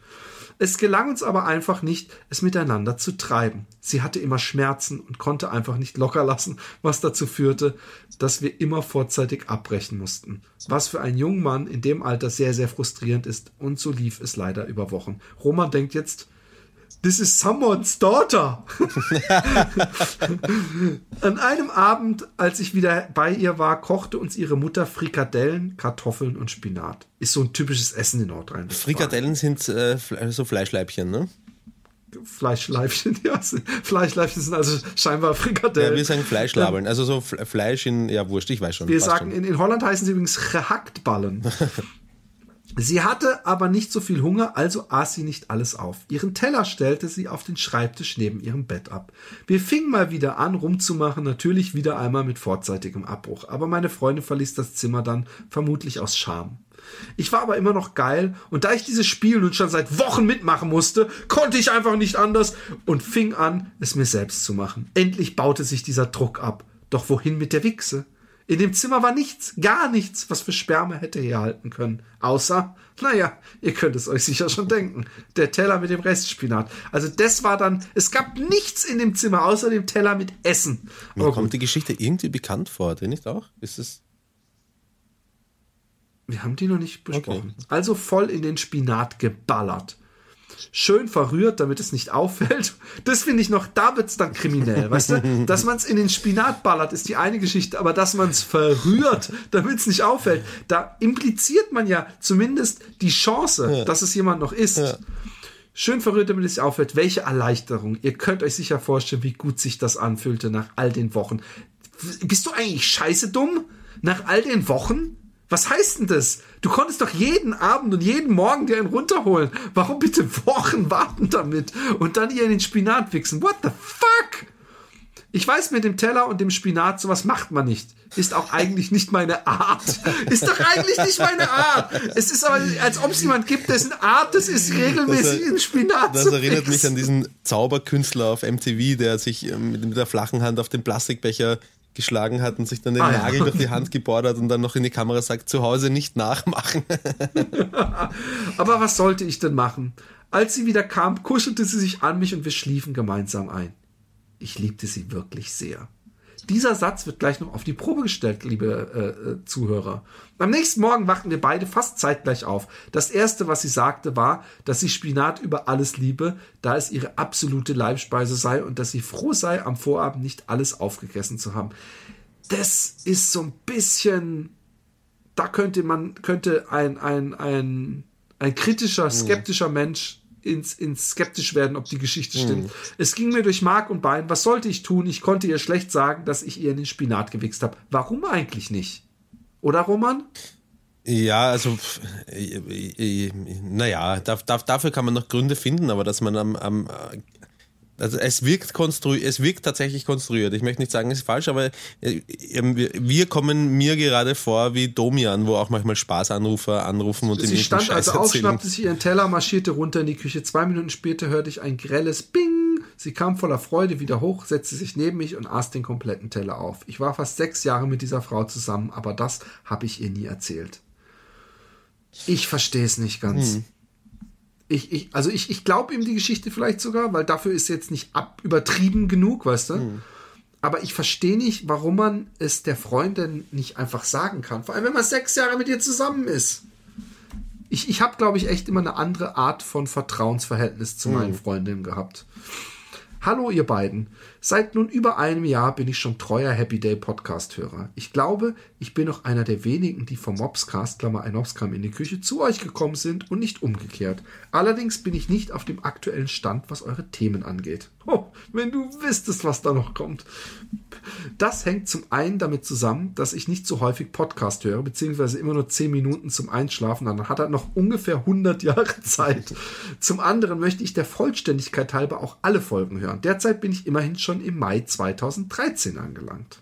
Es gelang uns aber einfach nicht, es miteinander zu treiben. Sie hatte immer Schmerzen und konnte einfach nicht locker lassen, was dazu führte, dass wir immer vorzeitig abbrechen mussten. Was für einen jungen Mann in dem Alter sehr, sehr frustrierend ist. Und so lief es leider über Wochen. Roman denkt jetzt, This is someone's daughter. An einem Abend, als ich wieder bei ihr war, kochte uns ihre Mutter Frikadellen, Kartoffeln und Spinat. Ist so ein typisches Essen in Nordrhein-Westfalen. Frikadellen sind äh, so Fleischleibchen, ne? Fleischleibchen, ja. Fleischleibchen sind also scheinbar Frikadellen. Ja, wir sagen Fleischlabeln. Also so Fleisch in, ja, wurscht, ich weiß schon. Wir sagen, in, in, Holland heißen sie übrigens Gehaktballen. Sie hatte aber nicht so viel Hunger, also aß sie nicht alles auf. Ihren Teller stellte sie auf den Schreibtisch neben ihrem Bett ab. Wir fingen mal wieder an, rumzumachen, natürlich wieder einmal mit vorzeitigem Abbruch. Aber meine Freundin verließ das Zimmer dann, vermutlich aus Scham. Ich war aber immer noch geil und da ich dieses Spiel nun schon seit Wochen mitmachen musste, konnte ich einfach nicht anders und fing an, es mir selbst zu machen. Endlich baute sich dieser Druck ab. Doch wohin mit der Wichse? In dem Zimmer war nichts, gar nichts, was für Sperma hätte herhalten können. Außer, naja, ihr könnt es euch sicher schon denken, der Teller mit dem Restspinat. Also das war dann, es gab nichts in dem Zimmer außer dem Teller mit Essen. Mir kommt gut. die Geschichte irgendwie bekannt vor, dir nicht auch? Ist es wir haben die noch nicht besprochen. Okay. Also voll in den Spinat geballert schön verrührt, damit es nicht auffällt. Das finde ich noch, da wird es dann kriminell, weißt du? Dass man es in den Spinat ballert, ist die eine Geschichte, aber dass man es verrührt, damit es nicht auffällt, da impliziert man ja zumindest die Chance, ja. dass es jemand noch isst. Ja. Schön verrührt, damit es nicht auffällt. Welche Erleichterung. Ihr könnt euch sicher vorstellen, wie gut sich das anfühlte nach all den Wochen. Bist du eigentlich scheiße dumm? Nach all den Wochen? Was heißt denn das? Du konntest doch jeden Abend und jeden Morgen dir einen runterholen. Warum bitte Wochen warten damit und dann ihr in den Spinat wichsen? What the fuck? Ich weiß, mit dem Teller und dem Spinat, sowas macht man nicht. Ist auch eigentlich nicht meine Art. Ist doch eigentlich nicht meine Art. Es ist aber, als ob es jemand gibt, dessen Art es ist, regelmäßig Das- in Spinat Das zu erinnert mich an diesen Zauberkünstler auf MTV, der sich ähm, mit der flachen Hand auf den Plastikbecher geschlagen hat und sich dann den Ah, ja. Nagel durch die Hand gebohrt hat und dann noch in die Kamera sagt, zu Hause nicht nachmachen. Aber was sollte ich denn machen? Als sie wieder kam, kuschelte sie sich an mich und wir schliefen gemeinsam ein. Ich liebte sie wirklich sehr. Dieser Satz wird gleich noch auf die Probe gestellt, liebe äh, äh, Zuhörer. Am nächsten Morgen wachten wir beide fast zeitgleich auf. Das erste, was sie sagte, war, dass sie Spinat über alles liebe, da es ihre absolute Leibspeise sei und dass sie froh sei, am Vorabend nicht alles aufgegessen zu haben. Das ist so ein bisschen da könnte man, könnte ein, ein, ein, ein kritischer, skeptischer Mensch ins, ins skeptisch werden, ob die Geschichte stimmt. Es ging mir durch Mark und Bein. Was sollte ich tun? Ich konnte ihr schlecht sagen, dass ich ihr in den Spinat gewichst habe. Warum eigentlich nicht? Oder Roman? Ja, also, äh, äh, äh, naja, da, da, dafür kann man noch Gründe finden, aber dass man am, am also es wirkt konstruiert, es wirkt tatsächlich konstruiert. Ich möchte nicht sagen, es ist falsch, aber äh, ähm, wir- kommen mir gerade vor wie Domian, wo auch manchmal Spaßanrufer anrufen und Sie stand Scheiß also auf, erzählen. schnappte sich ihren Teller, marschierte runter in die Küche. Zwei Minuten später hörte ich ein grelles Bing. Sie kam voller Freude wieder hoch, setzte sich neben mich und aß den kompletten Teller auf. Ich war fast sechs Jahre mit dieser Frau zusammen, aber das habe ich ihr nie erzählt. Ich verstehe es nicht ganz. Ich, ich, also ich, ich glaube ihm die Geschichte vielleicht sogar, weil dafür ist jetzt nicht ab, übertrieben genug, weißt du? Aber ich verstehe nicht, warum man es der Freundin nicht einfach sagen kann. Vor allem, wenn man sechs Jahre mit ihr zusammen ist. Ich, ich habe, glaube ich, echt immer eine andere Art von Vertrauensverhältnis zu meinen Freundinnen gehabt. Hallo ihr beiden. Seit nun über einem Jahr bin ich schon treuer Happy Day Podcast Hörer. Ich glaube, ich bin noch einer der wenigen, die vom Mobscast, Klammer ein Mobs in die Küche, zu euch gekommen sind und nicht umgekehrt. Allerdings bin ich nicht auf dem aktuellen Stand, was eure Themen angeht. Oh, wenn du wüsstest, was da noch kommt. Das hängt zum einen damit zusammen, dass ich nicht so häufig Podcast höre, beziehungsweise immer nur 10 Minuten zum Einschlafen. Dann hat er noch ungefähr 100 Jahre Zeit. Zum anderen möchte ich der Vollständigkeit halber auch alle Folgen hören. Derzeit bin ich immerhin schon im Mai 2013 angelangt.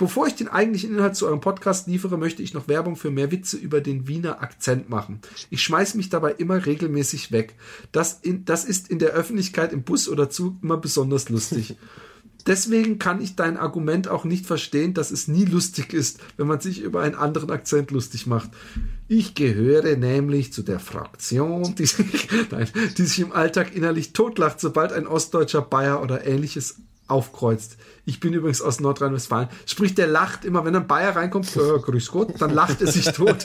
Bevor ich den eigentlichen Inhalt zu eurem Podcast liefere, möchte ich noch Werbung für mehr Witze über den Wiener Akzent machen. Ich schmeiß mich dabei immer regelmäßig weg. Das, in, das ist in der Öffentlichkeit im Bus oder Zug immer besonders lustig. Deswegen kann ich dein Argument auch nicht verstehen, dass es nie lustig ist, wenn man sich über einen anderen Akzent lustig macht. Ich gehöre nämlich zu der Fraktion, die sich, nein, die sich im Alltag innerlich totlacht, sobald ein ostdeutscher Bayer oder ähnliches aufkreuzt. Ich bin übrigens aus Nordrhein-Westfalen. Sprich, der lacht immer, wenn ein Bayer reinkommt, äh, grüß Gott, dann lacht er sich tot.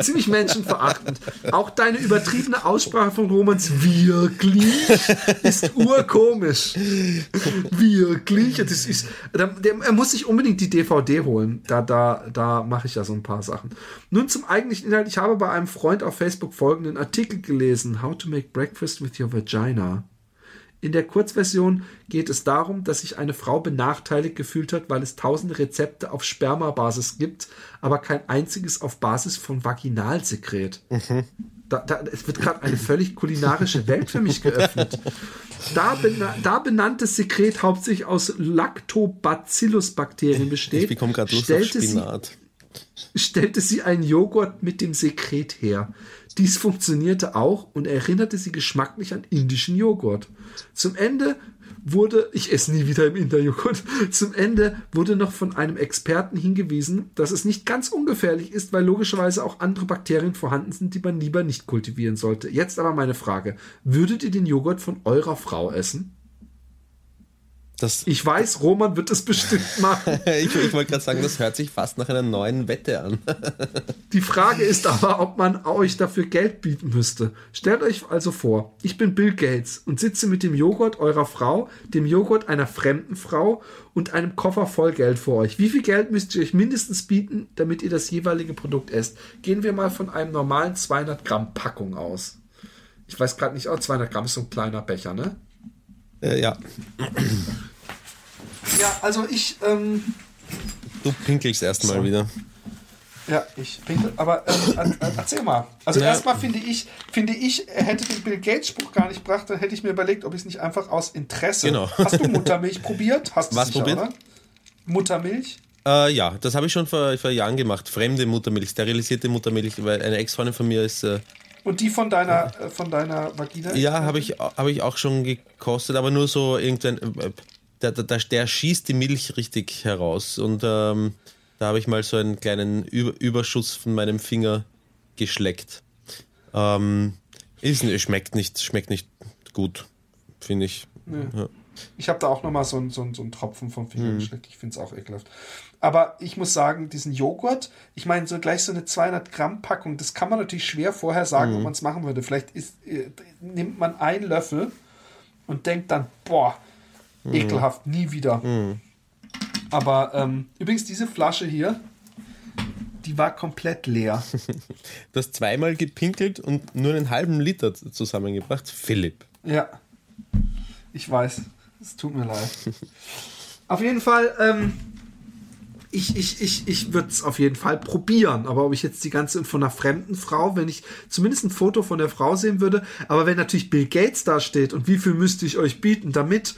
Ziemlich menschenverachtend. Auch deine übertriebene Aussprache von Romans wirklich ist urkomisch. Wirklich. Das ist, der, der, er muss sich unbedingt die DVD holen. Da, da, da mache ich ja so ein paar Sachen. Nun zum eigentlichen Inhalt. Ich habe bei einem Freund auf Facebook folgenden Artikel gelesen. How to make breakfast with your vagina. In der Kurzversion geht es darum, dass sich eine Frau benachteiligt gefühlt hat, weil es tausende Rezepte auf Spermabasis gibt, aber kein einziges auf Basis von Vaginalsekret. Da, da, es wird gerade eine völlig kulinarische Welt für mich geöffnet. Da, bena da benanntes Sekret hauptsächlich aus Lactobacillus-Bakterien besteht, Ich bekomme gerade Lust auf stellte sie Spinat. Stellte sie einen Joghurt mit dem Sekret her. Dies funktionierte auch und erinnerte sie geschmacklich an indischen Joghurt. Zum Ende wurde, ich esse nie wieder im Inder-Joghurt, zum Ende wurde noch von einem Experten hingewiesen, dass es nicht ganz ungefährlich ist, weil logischerweise auch andere Bakterien vorhanden sind, die man lieber nicht kultivieren sollte. Jetzt aber meine Frage, würdet ihr den Joghurt von eurer Frau essen? Das, Ich weiß, Roman wird es bestimmt machen. ich ich wollte gerade sagen, das hört sich fast nach einer neuen Wette an. Die Frage ist aber, ob man euch dafür Geld bieten müsste. Stellt euch also vor, ich bin Bill Gates und sitze mit dem Joghurt eurer Frau, dem Joghurt einer fremden Frau und einem Koffer voll Geld vor euch. Wie viel Geld müsst ihr euch mindestens bieten, damit ihr das jeweilige Produkt esst? Gehen wir mal von einem normalen 200 Gramm Packung aus. Ich weiß gerade nicht, oh, 200 Gramm ist so ein kleiner Becher, ne? Äh, ja, Ja, also ich, ähm, du pinkelst erstmal So. wieder. Ja, ich finde, aber ähm, erzähl mal. Also ja. erstmal finde ich, finde ich, hätte den Bill Gates Spruch gar nicht gebracht, dann hätte ich mir überlegt, ob ich es nicht einfach aus Interesse. Genau. Hast du Muttermilch probiert? Hast du Was sicher, probiert? Oder? Muttermilch? Äh, ja, das habe ich schon vor, vor Jahren gemacht. Fremde Muttermilch, sterilisierte Muttermilch, weil eine Ex-Freundin von mir ist. Äh, und die von deiner, äh, von deiner Vagina? Ja, habe ich, hab ich auch schon gekostet, aber nur so irgendein. Äh, der, der, der schießt die Milch richtig heraus. Und ähm, da habe ich mal so einen kleinen Über Überschuss von meinem Finger geschleckt. Ähm, ist, schmeckt, nicht, schmeckt nicht gut, finde ich. Nee. Ja. Ich habe da auch nochmal so, so, so einen Tropfen vom Finger mhm. geschleckt. Ich finde es auch ekelhaft. Aber ich muss sagen, diesen Joghurt, ich meine, so gleich so eine 200 Gramm Packung, das kann man natürlich schwer vorher sagen, mhm. ob man es machen würde. Vielleicht ist, äh, nimmt man einen Löffel und denkt dann, boah, mhm. ekelhaft, nie wieder. Mhm. Aber ähm, übrigens, diese Flasche hier, die war komplett leer. Das zweimal gepinkelt und nur einen halben Liter zusammengebracht. Philipp. Ja. Ich weiß. Es tut mir leid. auf jeden Fall, ähm, ich, ich, ich, ich würde es auf jeden Fall probieren. Aber ob ich jetzt die ganze von einer fremden Frau, wenn ich zumindest ein Foto von der Frau sehen würde, aber wenn natürlich Bill Gates da steht und wie viel müsste ich euch bieten, damit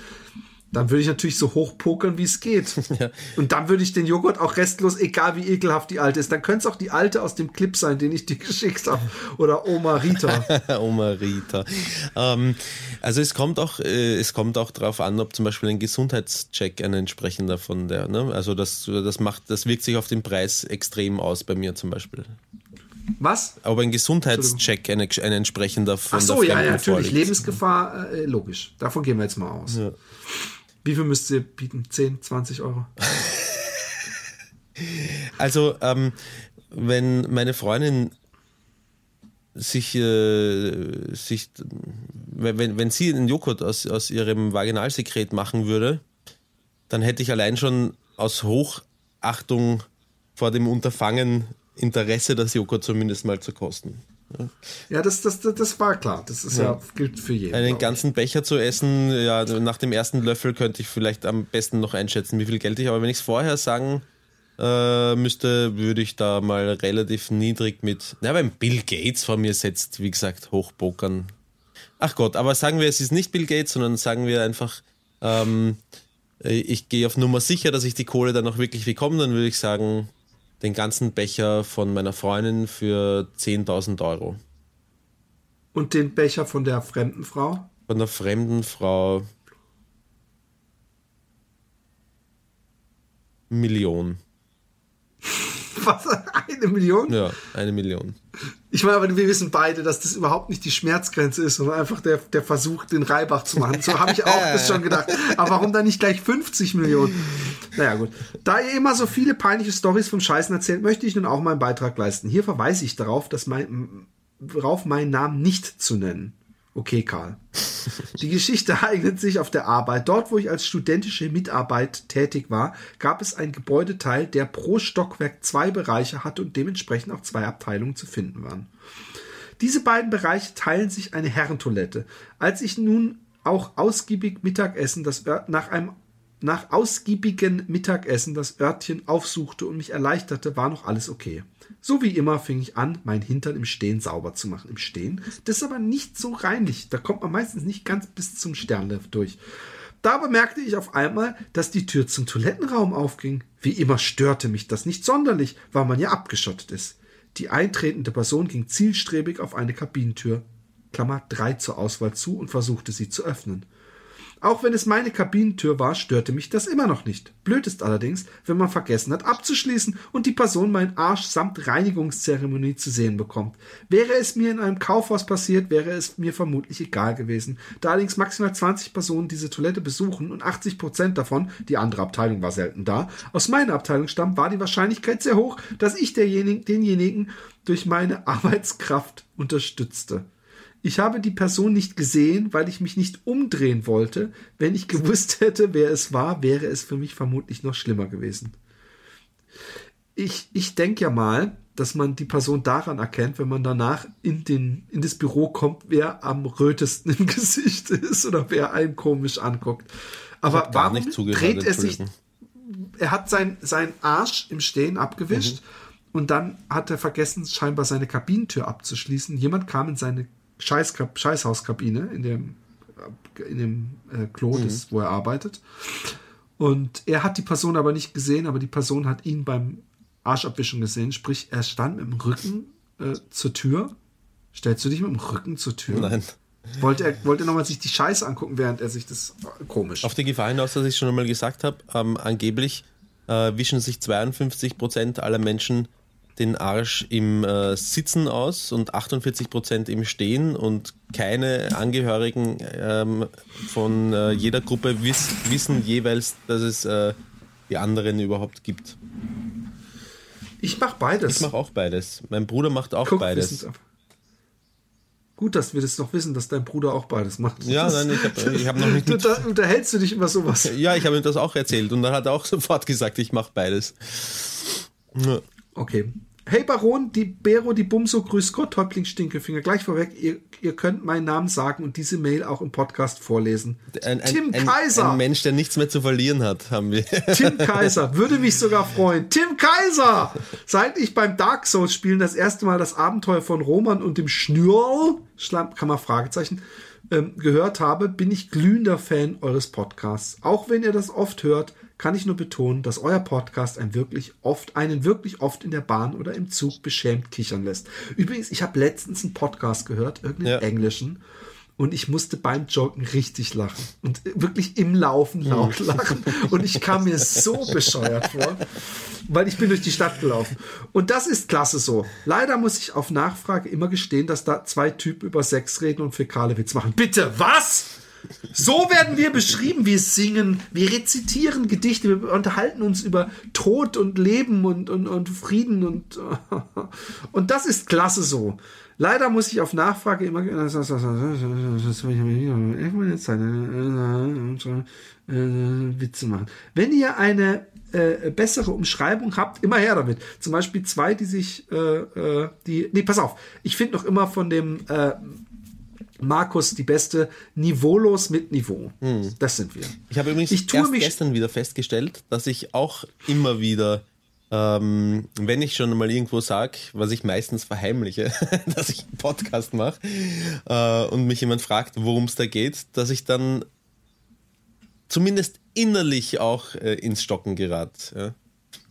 dann würde ich natürlich so hoch pokern, wie es geht. Ja. Und dann würde ich den Joghurt auch restlos, egal wie ekelhaft die alte ist, dann könnte es auch die alte aus dem Clip sein, den ich dir geschickt habe. Oder Oma Rita. Oma Rita. Ähm, also es kommt auch, äh, es kommt auch darauf an, ob zum Beispiel ein Gesundheitscheck ein entsprechender von der, ne? Also das, das macht, das wirkt sich auf den Preis extrem aus bei mir zum Beispiel. Was? Aber ein Gesundheitscheck, ein, ein entsprechender von Ach so, ja, ja, natürlich. Vorliegt. Lebensgefahr, äh, logisch. Davon gehen wir jetzt mal aus. Ja. Wie viel müsst ihr bieten? 10, 20 Euro? also, ähm, wenn meine Freundin sich, äh, sich wenn, wenn sie einen Joghurt aus, aus ihrem Vaginalsekret machen würde, dann hätte ich allein schon aus Hochachtung vor dem Unterfangen Interesse, das Joghurt zumindest mal zu kosten. Ja, das, das, das war klar. Das ist ja, ja gilt für jeden. Einen ganzen Becher zu essen, ja, nach dem ersten Löffel könnte ich vielleicht am besten noch einschätzen, wie viel Geld ich, aber wenn ich es vorher sagen äh, müsste, würde ich da mal relativ niedrig mit, ja, wenn Bill Gates vor mir setzt, wie gesagt, hochpokern. Ach Gott, aber sagen wir, es ist nicht Bill Gates, sondern sagen wir einfach, ähm, ich gehe auf Nummer sicher, dass ich die Kohle dann auch wirklich bekomme, dann würde ich sagen, den ganzen Becher von meiner Freundin für 10.000 Euro. Und den Becher von der fremden Frau? Von der fremden Frau Million. Was? Eine Million? Ja, eine Million. Ich meine, aber wir wissen beide, dass das überhaupt nicht die Schmerzgrenze ist, sondern einfach der, der Versuch, den Reibach zu machen. So habe ich auch das schon gedacht. Aber warum dann nicht gleich 50 Millionen? Naja, gut. Da ihr immer so viele peinliche Stories vom Scheißen erzählt, möchte ich nun auch meinen Beitrag leisten. Hier verweise ich darauf, dass mein, darauf meinen Namen nicht zu nennen. Okay, Karl. Die Geschichte eignet sich auf der Arbeit. Dort, wo ich als studentische Mitarbeit tätig war, gab es ein Gebäudeteil, der pro Stockwerk zwei Bereiche hatte und dementsprechend auch zwei Abteilungen zu finden waren. Diese beiden Bereiche teilen sich eine Herrentoilette. Als ich nun auch ausgiebig Mittagessen das nach einem nach ausgiebigen Mittagessen das Örtchen aufsuchte und mich erleichterte, war noch alles okay. So wie immer fing ich an, mein Hintern im Stehen sauber zu machen. Im Stehen? Das ist aber nicht so reinlich. Da kommt man meistens nicht ganz bis zum Sternlift durch. Da bemerkte ich auf einmal, dass die Tür zum Toilettenraum aufging. Wie immer störte mich das nicht sonderlich, weil man ja abgeschottet ist. Die eintretende Person ging zielstrebig auf eine Kabinentür, Klammer 3 zur Auswahl zu und versuchte sie zu öffnen. Auch wenn es meine Kabinentür war, störte mich das immer noch nicht. Blöd ist allerdings, wenn man vergessen hat abzuschließen und die Person meinen Arsch samt Reinigungszeremonie zu sehen bekommt. Wäre es mir in einem Kaufhaus passiert, wäre es mir vermutlich egal gewesen. Da allerdings maximal 20 Personen diese Toilette besuchen und 80 Prozent davon, die andere Abteilung war selten da, aus meiner Abteilung stammt, war die Wahrscheinlichkeit sehr hoch, dass ich denjenigen durch meine Arbeitskraft unterstützte. Ich habe die Person nicht gesehen, weil ich mich nicht umdrehen wollte. Wenn ich gewusst hätte, wer es war, wäre es für mich vermutlich noch schlimmer gewesen. Ich, ich denke ja mal, dass man die Person daran erkennt, wenn man danach in, den, in das Büro kommt, wer am rötesten im Gesicht ist oder wer einen komisch anguckt. Aber warum dreht er sich? Er hat sein, seinen Arsch im Stehen abgewischt. Mhm und dann hat er vergessen, scheinbar seine Kabinentür abzuschließen. Jemand kam in seine Scheiß Scheißhauskabine in dem, in dem äh, Klo, mhm. das, wo er arbeitet. Und er hat die Person aber nicht gesehen, aber die Person hat ihn beim Arschabwischen gesehen. Sprich, er stand mit dem Rücken äh, zur Tür. Stellst du dich mit dem Rücken zur Tür? Nein. Wollte er wollte nochmal sich die Scheiße angucken, während er sich das äh, komisch. Auf die Gefahr hinaus, dass ich schon einmal gesagt habe, ähm, angeblich äh, wischen sich 52 Prozent aller Menschen den Arsch im äh, Sitzen aus und 48 Prozent im Stehen und keine Angehörigen ähm, von äh, jeder Gruppe wiss, wissen jeweils, dass es äh, die anderen überhaupt gibt. Ich mache beides. Ich mache auch beides. Mein Bruder macht auch Guck, beides. Gut, dass wir das noch wissen, dass dein Bruder auch beides macht. Ja, das nein, ich habe hab noch nicht. Da, unterhältst du dich über sowas? Ja, ich habe ihm das auch erzählt und dann hat er auch sofort gesagt, ich mache beides. Okay. Hey Baron, die Bero, die Bumso, grüß Gott, Häuptling Stinkefinger. Gleich vorweg, ihr, ihr könnt meinen Namen sagen und diese Mail auch im Podcast vorlesen. Ein, ein, Tim ein, Kaiser. Ein Mensch, der nichts mehr zu verlieren hat, haben wir. Tim Kaiser, würde mich sogar freuen. Tim Kaiser! Seit ich beim Dark Souls spielen das erste Mal das Abenteuer von Roman und dem Schnürl, Schlamkammer Fragezeichen, ähm, gehört habe, bin ich glühender Fan eures Podcasts. Auch wenn ihr das oft hört, kann ich nur betonen, dass euer Podcast einen wirklich oft, einen wirklich oft in der Bahn oder im Zug beschämt kichern lässt. Übrigens, ich habe letztens einen Podcast gehört, irgendeinen ja. englischen, und ich musste beim Joggen richtig lachen und wirklich im Laufen laut lachen und ich kam mir so bescheuert vor, weil ich bin durch die Stadt gelaufen und das ist klasse so. Leider muss ich auf Nachfrage immer gestehen, dass da zwei Typen über Sex reden und fäkale Witz machen. Bitte, was? So werden wir beschrieben. Wir singen, wir rezitieren Gedichte, wir unterhalten uns über Tod und Leben und, und, und Frieden und, und das ist klasse so. Leider muss ich auf Nachfrage immer Witze machen. Wenn ihr eine äh, bessere Umschreibung habt, immer her damit. Zum Beispiel zwei, die sich, äh, äh, die, nee, pass auf. Ich finde noch immer von dem äh, Markus die beste, niveaulos mit Niveau. Hm. Das sind wir. Ich habe übrigens ich erst gestern wieder festgestellt, dass ich auch immer wieder, ähm, wenn ich schon mal irgendwo sage, was ich meistens verheimliche, dass ich einen Podcast mache äh, und mich jemand fragt, worum es da geht, dass ich dann zumindest innerlich auch äh, ins Stocken gerate. Ja?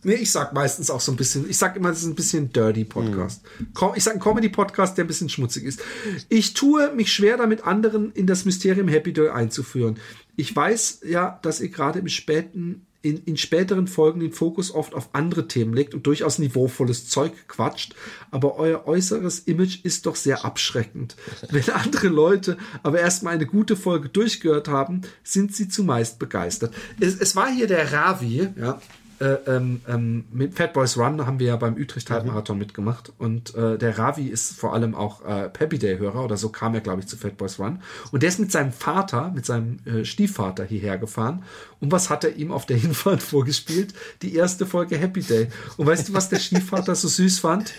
Nee, ich sag meistens auch so ein bisschen, ich sag immer, das ist ein bisschen Dirty Podcast. Mhm. Ich sag ein Comedy Podcast, der ein bisschen schmutzig ist. Ich tue mich schwer damit, anderen in das Mysterium Happy Day einzuführen. Ich weiß ja, dass ihr gerade im späten in, in späteren Folgen den Fokus oft auf andere Themen legt und durchaus niveauvolles Zeug quatscht, aber euer äußeres Image ist doch sehr abschreckend. Wenn andere Leute aber erstmal eine gute Folge durchgehört haben, sind sie zumeist begeistert. Es, es war hier der Ravi, ja, äh, ähm, ähm, mit Fat Boys Run haben wir ja beim Utrecht Halbmarathon mhm. mitgemacht und äh, der Ravi ist vor allem auch äh, Happy Day Hörer oder so kam er glaube ich zu Fat Boys Run und der ist mit seinem Vater, mit seinem äh, Stiefvater hierher gefahren und was hat er ihm auf der Hinfahrt vorgespielt? Die erste Folge Happy Day und weißt du, was der Stiefvater so süß fand?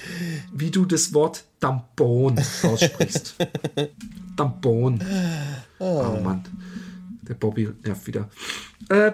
Wie du das Wort Tampon aussprichst. Tampon. Oh, oh Mann. Der Bobby nervt wieder. Äh,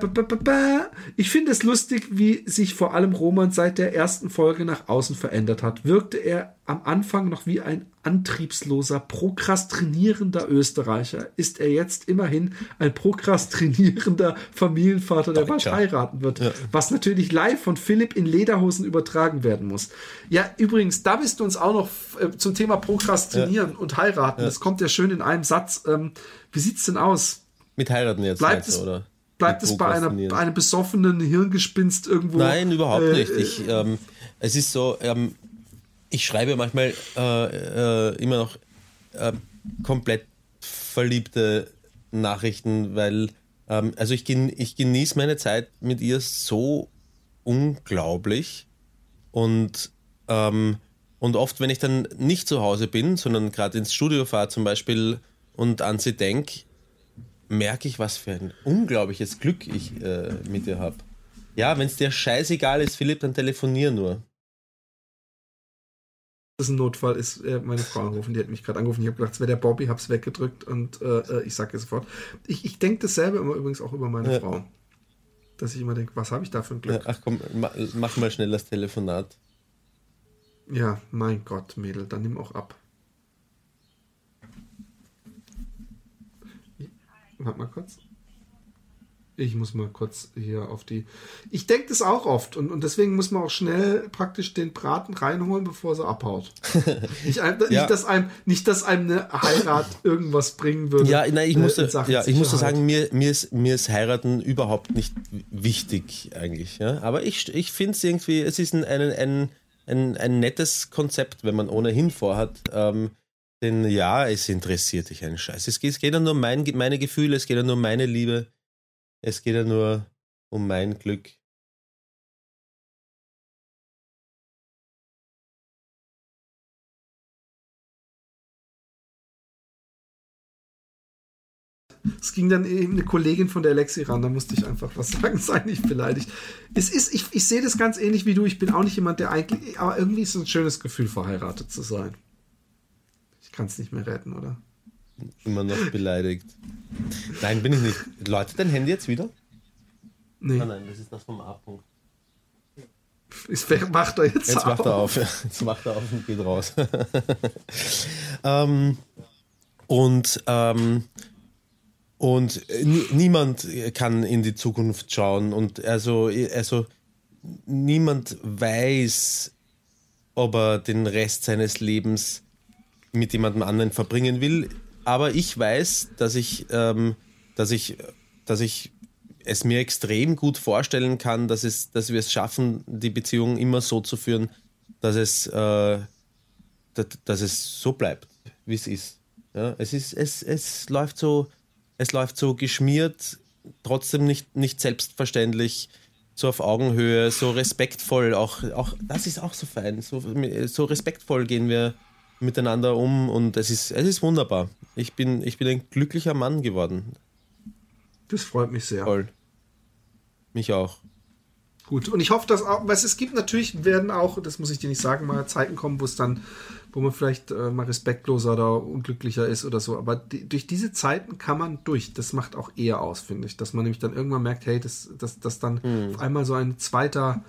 ich finde es lustig, wie sich vor allem Roman seit der ersten Folge nach außen verändert hat. Wirkte er am Anfang noch wie ein antriebsloser, prokrastinierender Österreicher, ist er jetzt immerhin ein prokrastinierender Familienvater, der bald heiraten wird. Ja. Was natürlich live von Philipp in Lederhosen übertragen werden muss. Ja, übrigens, da bist du uns auch noch äh, zum Thema Prokrastinieren ja. und heiraten. Ja. Das kommt ja schön in einem Satz. Ähm, wie sieht's denn aus? Mit heiraten jetzt, bleibt es, oder? Bleibt es bei, einer, bei einem besoffenen Hirngespinst irgendwo? Nein, überhaupt äh, nicht. Ich, ähm, es ist so, ähm, ich schreibe manchmal äh, äh, immer noch äh, komplett verliebte Nachrichten, weil, ähm, also ich, gen ich genieße meine Zeit mit ihr so unglaublich und, ähm, und oft, wenn ich dann nicht zu Hause bin, sondern gerade ins Studio fahre zum Beispiel und an sie denke, merke ich, was für ein unglaubliches Glück ich äh, mit dir habe. Ja, wenn es dir scheißegal ist, Philipp, dann telefonier nur. Das ist ein Notfall, ist äh, meine Frau angerufen, die hat mich gerade angerufen. Ich habe gedacht, es wäre der Bobby, hab's weggedrückt und äh, äh ich sage sofort. Ich, ich denke dasselbe immer übrigens auch über meine ja. Frau. Dass ich immer denke, was habe ich da für ein Glück? Ach komm, mach mal schnell das Telefonat. Ja, mein Gott, Mädel, dann nimm auch ab. Warte mal kurz. Ich muss mal kurz hier auf die. Ich denke das auch oft und, und deswegen muss man auch schnell praktisch den Braten reinholen, bevor sie abhaut. nicht, ein, ja. nicht, dass einem, nicht, dass einem eine Heirat irgendwas bringen würde. Ja, nein, ich musste, äh, ja, ich musste sagen, mir, mir, ist, mir ist Heiraten überhaupt nicht wichtig eigentlich. Ja? Aber ich, ich finde es irgendwie, es ist ein, ein, ein, ein, ein nettes Konzept, wenn man ohnehin vorhat. Ähm, denn ja, es interessiert dich einen Scheiß. Es geht, es geht ja nur um mein, meine Gefühle, es geht ja nur um meine Liebe. Es geht ja nur um mein Glück. Es ging dann eben eine Kollegin von der Alexi ran, da musste ich einfach was sagen, sei nicht beleidigt. Es ist, ich, ich sehe das ganz ähnlich wie du, ich bin auch nicht jemand, der eigentlich, aber irgendwie ist es ein schönes Gefühl, verheiratet zu sein. Ich kann es nicht mehr retten, oder? Immer noch beleidigt. Nein, bin ich nicht. Läutet dein Handy jetzt wieder? Nee. Nein, nein, das ist das vom A-Punkt. Jetzt macht er jetzt, jetzt auf. Macht er auf. Jetzt macht er auf und geht raus. ähm, und ähm, und niemand kann in die Zukunft schauen und also, also niemand weiß, ob er den Rest seines Lebens mit jemandem anderen verbringen will aber ich weiß, dass ich, ähm, dass ich, dass ich es mir extrem gut vorstellen kann, dass, es, dass wir es schaffen, die Beziehung immer so zu führen, dass es, äh, dass, es so bleibt, wie es ist. Ja, es, ist es, es, läuft so, es läuft so geschmiert, trotzdem nicht, nicht selbstverständlich, so auf Augenhöhe, so respektvoll. Auch, auch das ist auch so fein. So, so respektvoll gehen wir miteinander um und es ist, es ist wunderbar. Ich bin, ich bin ein glücklicher Mann geworden. Das freut mich sehr. Toll. Mich auch. Gut, und ich hoffe, dass auch, was es gibt natürlich, werden auch, das muss ich dir nicht sagen, mal Zeiten kommen, wo es dann, wo man vielleicht äh, mal respektloser oder unglücklicher ist oder so. Aber die, durch diese Zeiten kann man durch. Das macht auch eher aus, finde ich. Dass man nämlich dann irgendwann merkt, hey, dass das, das dann hm. auf einmal so ein zweiter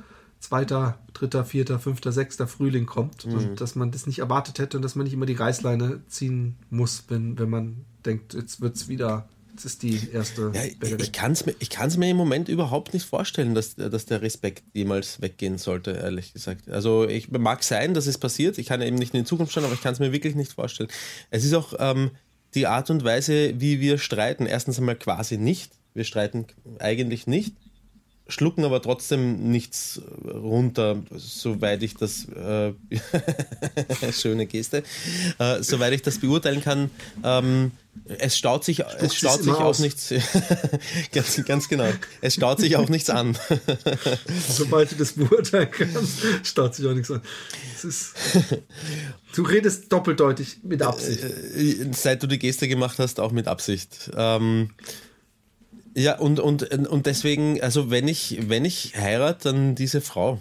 zweiter, dritter, vierter, fünfter, sechster Frühling kommt mhm. und dass man das nicht erwartet hätte und dass man nicht immer die Reißleine ziehen muss, wenn, wenn man denkt, jetzt wird es wieder, jetzt ist die erste. Ja, ich kann es mir, mir im Moment überhaupt nicht vorstellen, dass, dass der Respekt jemals weggehen sollte, ehrlich gesagt. Also ich mag sein, dass es passiert, ich kann eben nicht in die Zukunft schauen, aber ich kann es mir wirklich nicht vorstellen. Es ist auch ähm, die Art und Weise, wie wir streiten. Erstens einmal quasi nicht. Wir streiten eigentlich nicht schlucken aber trotzdem nichts runter, soweit ich das äh, schöne Geste, äh, soweit ich das beurteilen kann. Ähm, es staut sich, es staut sich auch nichts. ganz, ganz genau. Es staut sich auch nichts an. Sobald du das beurteilen kannst, staut sich auch nichts an. Ist, du redest doppeldeutig mit Absicht. Äh, äh, seit du die Geste gemacht hast, auch mit Absicht. Ähm, ja, und, und, und deswegen, also wenn ich, wenn ich heirate, dann diese Frau.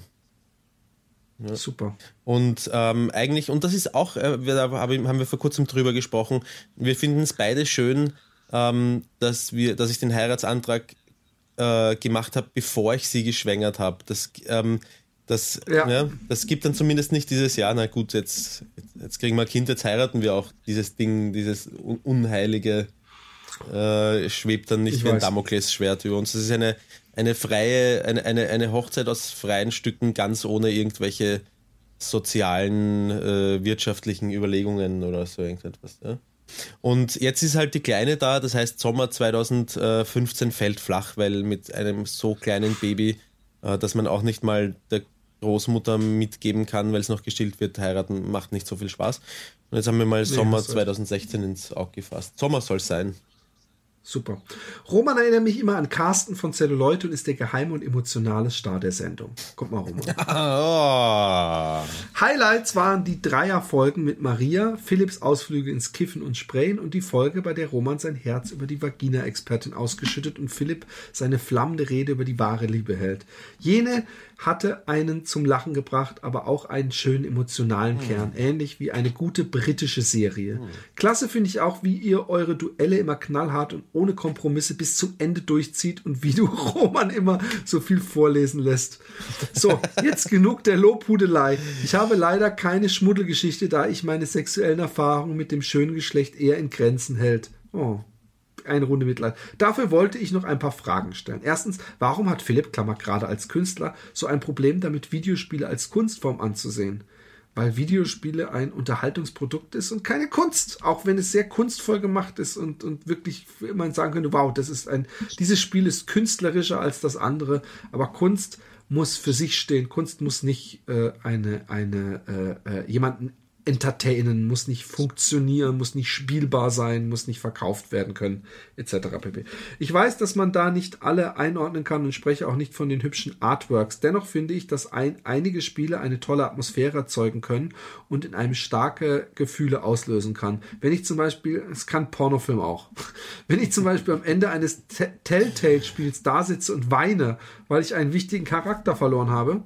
Ja. Super. Und ähm, eigentlich, und das ist auch, äh, da haben wir vor kurzem drüber gesprochen, wir finden es beide schön, ähm, dass, wir, dass ich den Heiratsantrag äh, gemacht habe, bevor ich sie geschwängert habe. Das, ähm, das, ja. ja. das gibt dann zumindest nicht dieses Jahr, na gut, jetzt, jetzt kriegen wir ein Kind, jetzt heiraten wir auch dieses Ding, dieses unheilige äh, schwebt dann nicht ich wie ein Damoklesschwert über uns. Das ist eine, eine freie, eine, eine, eine Hochzeit aus freien Stücken, ganz ohne irgendwelche sozialen, äh, wirtschaftlichen Überlegungen oder so irgendetwas. Ja? Und jetzt ist halt die Kleine da, das heißt Sommer 2015 fällt flach, weil mit einem so kleinen Baby, äh, dass man auch nicht mal der Großmutter mitgeben kann, weil es noch gestillt wird, heiraten macht nicht so viel Spaß. Und jetzt haben wir mal nee, Sommer 2016 ins Auge gefasst. Sommer soll es sein. Super. Roman erinnert mich immer an Carsten von Celluloid und ist der geheime und emotionale Star der Sendung. Kommt mal, Roman. oh. Highlights waren die Dreierfolgen mit Maria, Philipps Ausflüge ins Kiffen und Sprayen und die Folge, bei der Roman sein Herz über die Vagina-Expertin ausgeschüttet und Philipp seine flammende Rede über die wahre Liebe hält. Jene hatte einen zum Lachen gebracht, aber auch einen schönen emotionalen hm. Kern, ähnlich wie eine gute britische Serie. Hm. Klasse finde ich auch, wie ihr eure Duelle immer knallhart und ohne Kompromisse bis zum Ende durchzieht und wie du Roman immer so viel vorlesen lässt. So, jetzt genug der Lobhudelei. Ich habe leider keine Schmuddelgeschichte, da ich meine sexuellen Erfahrungen mit dem schönen Geschlecht eher in Grenzen hält. Oh, eine Runde Mitleid. Dafür wollte ich noch ein paar Fragen stellen. Erstens, warum hat Philipp Klammer gerade als Künstler so ein Problem damit, Videospiele als Kunstform anzusehen? Weil Videospiele ein Unterhaltungsprodukt ist und keine Kunst, auch wenn es sehr kunstvoll gemacht ist und, und wirklich man sagen könnte, wow, das ist ein, dieses Spiel ist künstlerischer als das andere, aber Kunst muss für sich stehen. Kunst muss nicht äh, eine, eine äh, äh jemanden entertainen, muss nicht funktionieren, muss nicht spielbar sein, muss nicht verkauft werden können, etc. pp. Ich weiß, dass man da nicht alle einordnen kann und spreche auch nicht von den hübschen Artworks. Dennoch finde ich, dass ein, einige Spiele eine tolle Atmosphäre erzeugen können und in einem starke Gefühle auslösen kann. Wenn ich zum Beispiel, es kann Pornofilm auch, wenn ich zum Beispiel am Ende eines Telltale-Spiels da sitze und weine, weil ich einen wichtigen Charakter verloren habe,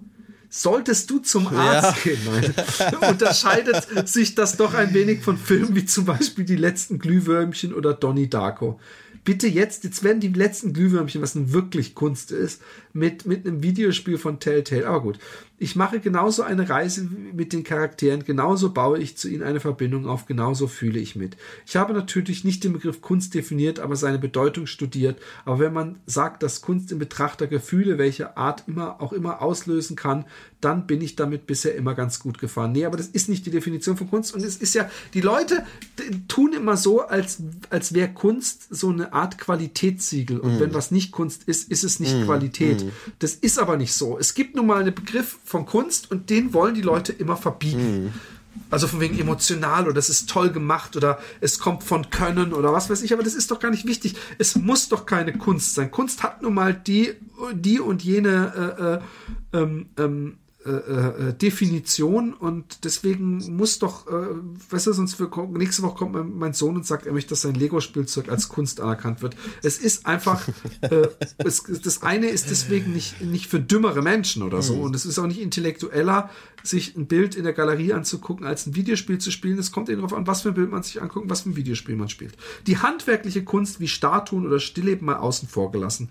solltest du zum Arzt ja. gehen. Nein. Unterscheidet sich das doch ein wenig von Filmen wie zum Beispiel Die letzten Glühwürmchen oder Donnie Darko. Bitte jetzt, jetzt werden die letzten Glühwürmchen, was nun wirklich Kunst ist, mit, mit einem Videospiel von Telltale. Aber gut, ich mache genauso eine Reise mit den Charakteren, genauso baue ich zu ihnen eine Verbindung auf, genauso fühle ich mit. Ich habe natürlich nicht den Begriff Kunst definiert, aber seine Bedeutung studiert. Aber wenn man sagt, dass Kunst im Betrachter Gefühle, welche Art immer auch immer auslösen kann, dann bin ich damit bisher immer ganz gut gefahren. Nee, aber das ist nicht die Definition von Kunst. Und es ist ja, die Leute tun immer so, als, als wäre Kunst so eine Art Qualitätssiegel. Und mm. wenn was nicht Kunst ist, ist es nicht mm. Qualität. Mm. Das ist aber nicht so. Es gibt nun mal einen Begriff von Kunst und den wollen die Leute immer verbieten. Mhm. Also von wegen emotional oder das ist toll gemacht oder es kommt von Können oder was weiß ich, aber das ist doch gar nicht wichtig. Es muss doch keine Kunst sein. Kunst hat nun mal die, die und jene äh, äh, ähm, ähm, äh, äh, Definition und deswegen muss doch, äh, weißt du, sonst für, nächste Woche kommt mein, mein, Sohn und sagt, er möchte, dass sein Lego-Spielzeug als Kunst anerkannt wird. Es ist einfach, äh, es, das eine ist deswegen nicht, nicht für dümmere Menschen oder so mhm. und es ist auch nicht intellektueller, sich ein Bild in der Galerie anzugucken, als ein Videospiel zu spielen. Es kommt eben darauf an, was für ein Bild man sich anguckt, was für ein Videospiel man spielt. Die handwerkliche Kunst wie Statuen oder Stillleben mal außen vor gelassen.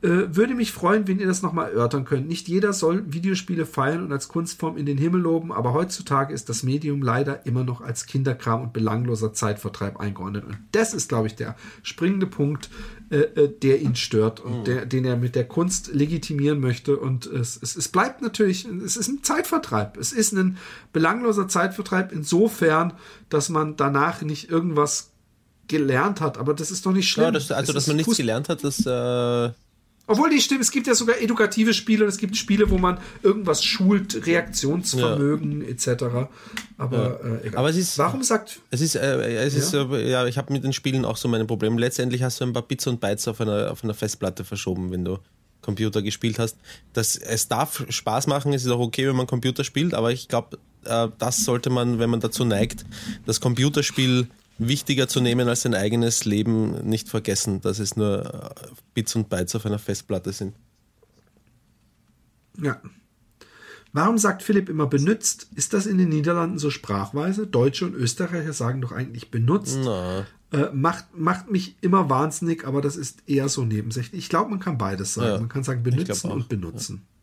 Äh, würde mich freuen, wenn ihr das nochmal erörtern könnt. Nicht jeder soll Videospiele feiern und als Kunstform in den Himmel loben, aber heutzutage ist das Medium leider immer noch als Kinderkram und belangloser Zeitvertreib eingeordnet. Und das ist, glaube ich, der springende Punkt, äh, äh der ihn stört und mhm. der, den er mit der Kunst legitimieren möchte. Und es, es, es bleibt natürlich, es ist ein Zeitvertreib. Es ist ein belangloser Zeitvertreib insofern, dass man danach nicht irgendwas gelernt hat, aber das ist doch nicht schlimm. Ja, das, also, dass man nichts gelernt hat, das äh, obwohl die stimmt, es gibt ja sogar edukative Spiele und es gibt Spiele, wo man irgendwas schult, Reaktionsvermögen ja. etc. Aber, ja. äh, egal. Aber es ist, warum sagt. Es ist, äh, es ja? ist, äh, ja, ich habe mit den Spielen auch so meine Probleme. Letztendlich hast du ein paar Bits und Bytes auf einer, auf einer Festplatte verschoben, wenn du Computer gespielt hast. Das, es darf Spaß machen, es ist auch okay, wenn man Computer spielt, aber ich glaube, äh, das sollte man, wenn man dazu neigt, das Computerspiel wichtiger zu nehmen als sein eigenes Leben, nicht vergessen, dass es nur äh, Bits und Bytes auf einer Festplatte sind. Ja. Warum sagt Philipp immer benutzt? Ist das in den Niederlanden so Sprachweise? Deutsche und Österreicher sagen doch eigentlich benutzt. Äh, macht, macht mich immer wahnsinnig, aber das ist eher so nebensächlich. Ich glaube, man kann beides sagen. Ja, man kann sagen benutzen und benutzen. Ja.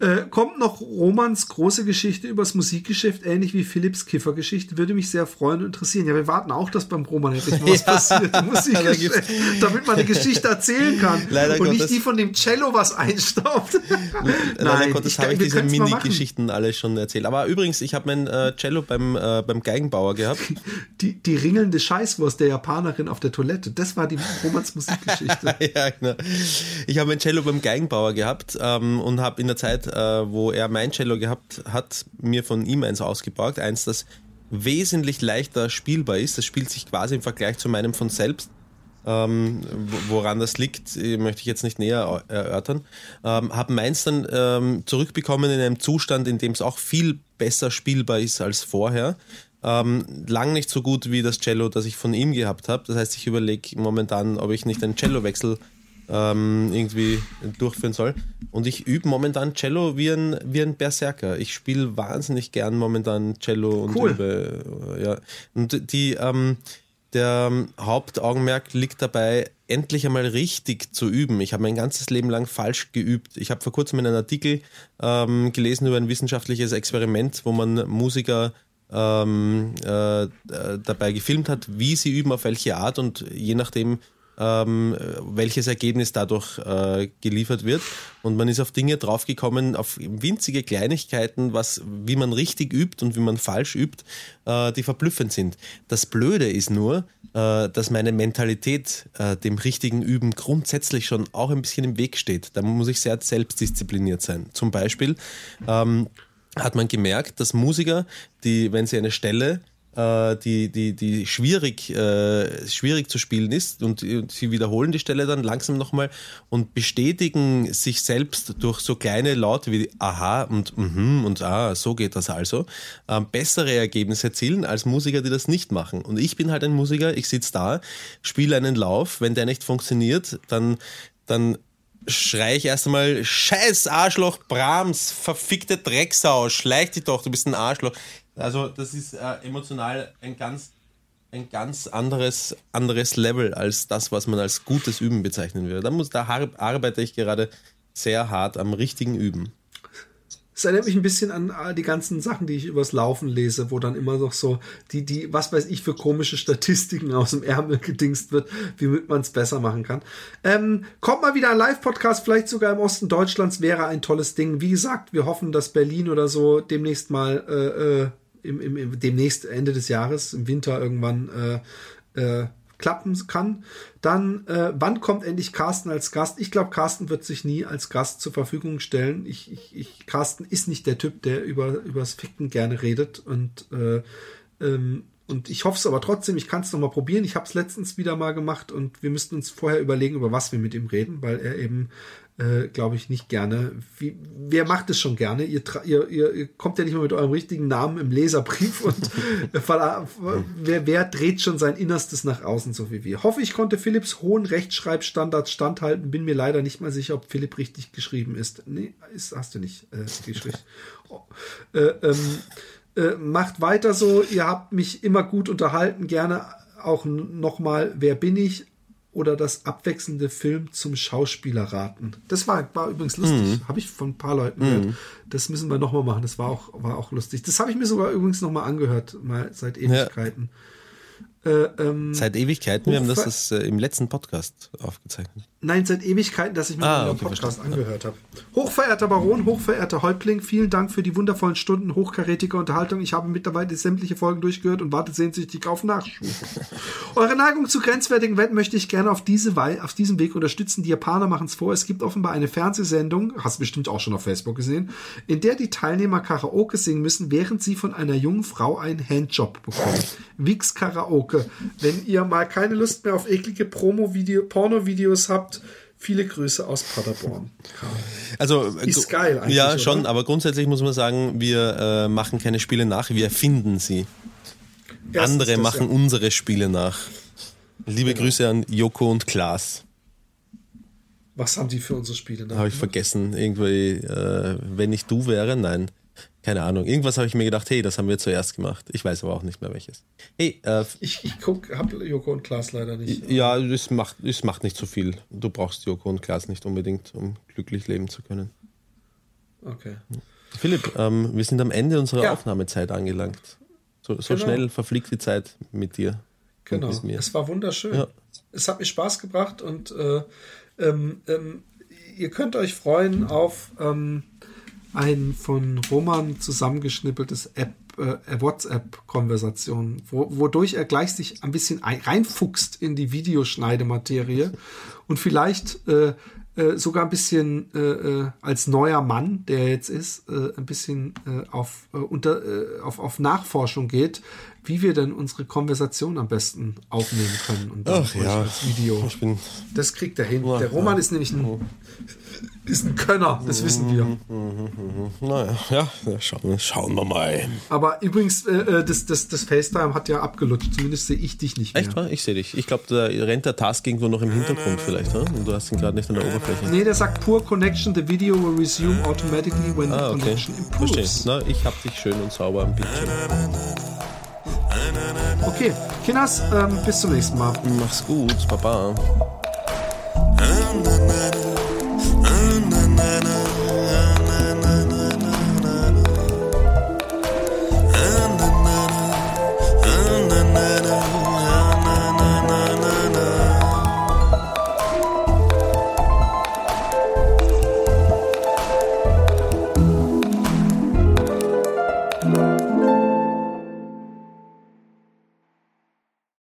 Äh, kommt noch Romans große Geschichte übers Musikgeschäft, ähnlich wie Philipps Kiffergeschichte, würde mich sehr freuen und interessieren. Ja, wir warten auch, dass beim Roman endlich mal was ja. passiert Musikgeschäft, damit man eine Geschichte erzählen kann Leider und Gottes. nicht die von dem Cello was einstaubt. Leider Nein, Gottes habe ich diese Mini-Geschichten alle schon erzählt. Aber übrigens, ich habe mein äh, Cello beim, äh, beim Geigenbauer gehabt. Die, die ringelnde Scheißwurst der Japanerin auf der Toilette, das war die Romans Musikgeschichte. ja, genau. Ich habe mein Cello beim Geigenbauer gehabt ähm, und habe in der Zeit äh, wo er mein Cello gehabt hat, mir von ihm eins ausgeborgt. Eins, das wesentlich leichter spielbar ist. Das spielt sich quasi im Vergleich zu meinem von selbst. Ähm, woran das liegt, möchte ich jetzt nicht näher erörtern. Ähm, habe meins dann ähm, zurückbekommen in einem Zustand, in dem es auch viel besser spielbar ist als vorher. Ähm, lang nicht so gut wie das Cello, das ich von ihm gehabt habe. Das heißt, ich überlege momentan, ob ich nicht einen Cello-Wechsel ähm, irgendwie durchführen soll. Und ich übe momentan Cello wie ein, wie ein Berserker. Ich spiele wahnsinnig gern momentan Cello und cool. übe. Ja. Und die, ähm, der ähm, Hauptaugenmerk liegt dabei, endlich einmal richtig zu üben. Ich habe mein ganzes Leben lang falsch geübt. Ich habe vor kurzem einen Artikel ähm, gelesen über ein wissenschaftliches Experiment, wo man Musiker ähm, äh, äh dabei gefilmt hat, wie sie üben, auf welche Art und je nachdem, ähm, welches Ergebnis dadurch äh, geliefert wird. Und man ist auf Dinge draufgekommen, auf winzige Kleinigkeiten, was, wie man richtig übt und wie man falsch übt, äh, die verblüffend sind. Das Blöde ist nur, äh, dass meine Mentalität äh, dem richtigen Üben grundsätzlich schon auch ein bisschen im Weg steht. Da muss ich sehr selbstdiszipliniert sein. Zum Beispiel ähm, hat man gemerkt, dass Musiker, die, wenn sie eine Stelle äh, die, die, die schwierig, äh, schwierig zu spielen ist und, und sie wiederholen die Stelle dann langsam nochmal und bestätigen sich selbst durch so kleine Laute wie aha und mhm und ah, so geht das also, äh, bessere Ergebnisse erzielen als Musiker, die das nicht machen. Und ich bin halt ein Musiker, ich sitze da, spiele einen Lauf, wenn der nicht funktioniert, dann, dann schrei ich erst einmal, scheiß Arschloch, Brahms, verfickte Drecksau, schleich dich doch, du bist ein Arschloch. Also das ist äh, emotional ein ganz, ein ganz anderes, anderes Level als das, was man als gutes Üben bezeichnen würde. Da, muss, da arbeite ich gerade sehr hart am richtigen Üben. Es erinnert mich ein bisschen an die ganzen Sachen, die ich übers Laufen lese, wo dann immer noch so die, die, was weiß ich, für komische Statistiken aus dem Ärmel gedingst wird, wie man es besser machen kann. Ähm, kommt mal wieder ein Live-Podcast, vielleicht sogar im Osten Deutschlands, wäre ein tolles Ding. Wie gesagt, wir hoffen, dass Berlin oder so demnächst mal äh, äh im, im, im, demnächst Ende des Jahres, im Winter irgendwann äh, äh, klappen kann. Dann, äh, wann kommt endlich Carsten als Gast? Ich glaube, Carsten wird sich nie als Gast zur Verfügung stellen. Ich, ich, ich, Carsten ist nicht der Typ, der über übers Ficken gerne redet und äh, ähm, und ich hoffe es aber trotzdem, ich kann es nochmal probieren. Ich habe es letztens wieder mal gemacht und wir müssten uns vorher überlegen, über was wir mit ihm reden, weil er eben äh, glaube ich, nicht gerne. Wie, wer macht es schon gerne? Ihr, ihr, ihr, kommt ja nicht mal mit eurem richtigen Namen im Leserbrief und wer, wer dreht schon sein Innerstes nach außen, so wie wir. Hoffe, ich konnte Philipps hohen Rechtschreibstandards standhalten. Bin mir leider nicht mal sicher, ob Philipp richtig geschrieben ist. Nee, ist, hast du nicht äh, geschrieben. Oh, äh, ähm, äh, macht weiter so. Ihr habt mich immer gut unterhalten. Gerne auch nochmal, wer bin ich? oder das abwechselnde Film zum Schauspieler raten. Das war, war übrigens lustig. Mhm. Habe ich von ein paar Leuten gehört. Mhm. Das müssen wir nochmal machen. Das war auch, war auch lustig. Das habe ich mir sogar übrigens nochmal angehört, mal seit Ewigkeiten. Ja. Äh, ähm, seit Ewigkeiten, wir haben das, das äh, im letzten Podcast aufgezeichnet. Nein, seit Ewigkeiten, dass ich mir ah, okay, Podcast verstanden. angehört habe. Hochverehrter Baron, hochverehrter Häuptling, vielen Dank für die wundervollen Stunden hochkarätiger Unterhaltung. Ich habe mittlerweile sämtliche Folgen durchgehört und warte sehnsüchtig auf Nachschub. Eure Neigung zu grenzwertigen Wetten möchte ich gerne auf, diese Wei auf diesem Weg unterstützen. Die Japaner machen es vor. Es gibt offenbar eine Fernsehsendung, hast du bestimmt auch schon auf Facebook gesehen, in der die Teilnehmer Karaoke singen müssen, während sie von einer jungen Frau einen Handjob bekommen. Wix Karaoke. Karaoke. Wenn ihr mal keine Lust mehr auf eklige Promo-Video, Porno-Videos habt, viele Grüße aus Paderborn. Also ist geil eigentlich. Ja, schon, oder? aber grundsätzlich muss man sagen, wir äh, machen keine Spiele nach, wir erfinden sie. Erstens Andere das, machen ja. unsere Spiele nach. Liebe genau. Grüße an Joko und Klaas. Was haben die für unsere Spiele nach? Habe ich vergessen. Irgendwie, äh, wenn ich du wäre, nein keine Ahnung. Irgendwas habe ich mir gedacht, hey, das haben wir zuerst gemacht. Ich weiß aber auch nicht mehr welches. Hey, äh, ich, ich guck, hab Joko und Klaas leider nicht. Ja, es macht, es macht nicht so viel. Du brauchst Joko und Klaas nicht unbedingt, um glücklich leben zu können. Okay. Philipp, ähm, wir sind am Ende unserer ja. Aufnahmezeit angelangt. So, so genau. schnell verfliegt die Zeit mit dir. Genau. Es war wunderschön. Ja. Es hat mir Spaß gebracht und äh, ähm, ähm, ihr könnt euch freuen auf ähm, ein von Roman zusammengeschnippeltes App, äh, WhatsApp-Konversation, wo, wodurch er gleich sich ein bisschen reinfuchst in die Videoschneidematerie und vielleicht äh, äh, sogar ein bisschen äh, äh, als neuer Mann, der er jetzt ist, äh, ein bisschen äh, auf, äh, unter, äh, auf, auf Nachforschung geht, wie wir denn unsere Konversation am besten aufnehmen können und dann Ach, ja. als Video. Ich bin das kriegt er hin. Der Roman ist nämlich ein ist ein Könner, das wissen wir. Naja, ja, schauen, schauen wir mal. Aber übrigens, äh, äh, das, das, das FaceTime hat ja abgelutscht. Zumindest sehe ich dich nicht mehr. Echt, wa? Ich sehe dich. Ich glaube, da rennt der Task irgendwo noch im Hintergrund vielleicht. Oder? Und du hast ihn gerade nicht an der Oberfläche. Nee, der sagt Poor Connection, the video will resume automatically when ah, okay. the connection improves. Verstehe. Na, ich habe dich schön und sauber am Bildschirm. Okay, Kinders, ähm, bis zum nächsten Mal. Mach's gut, Baba. na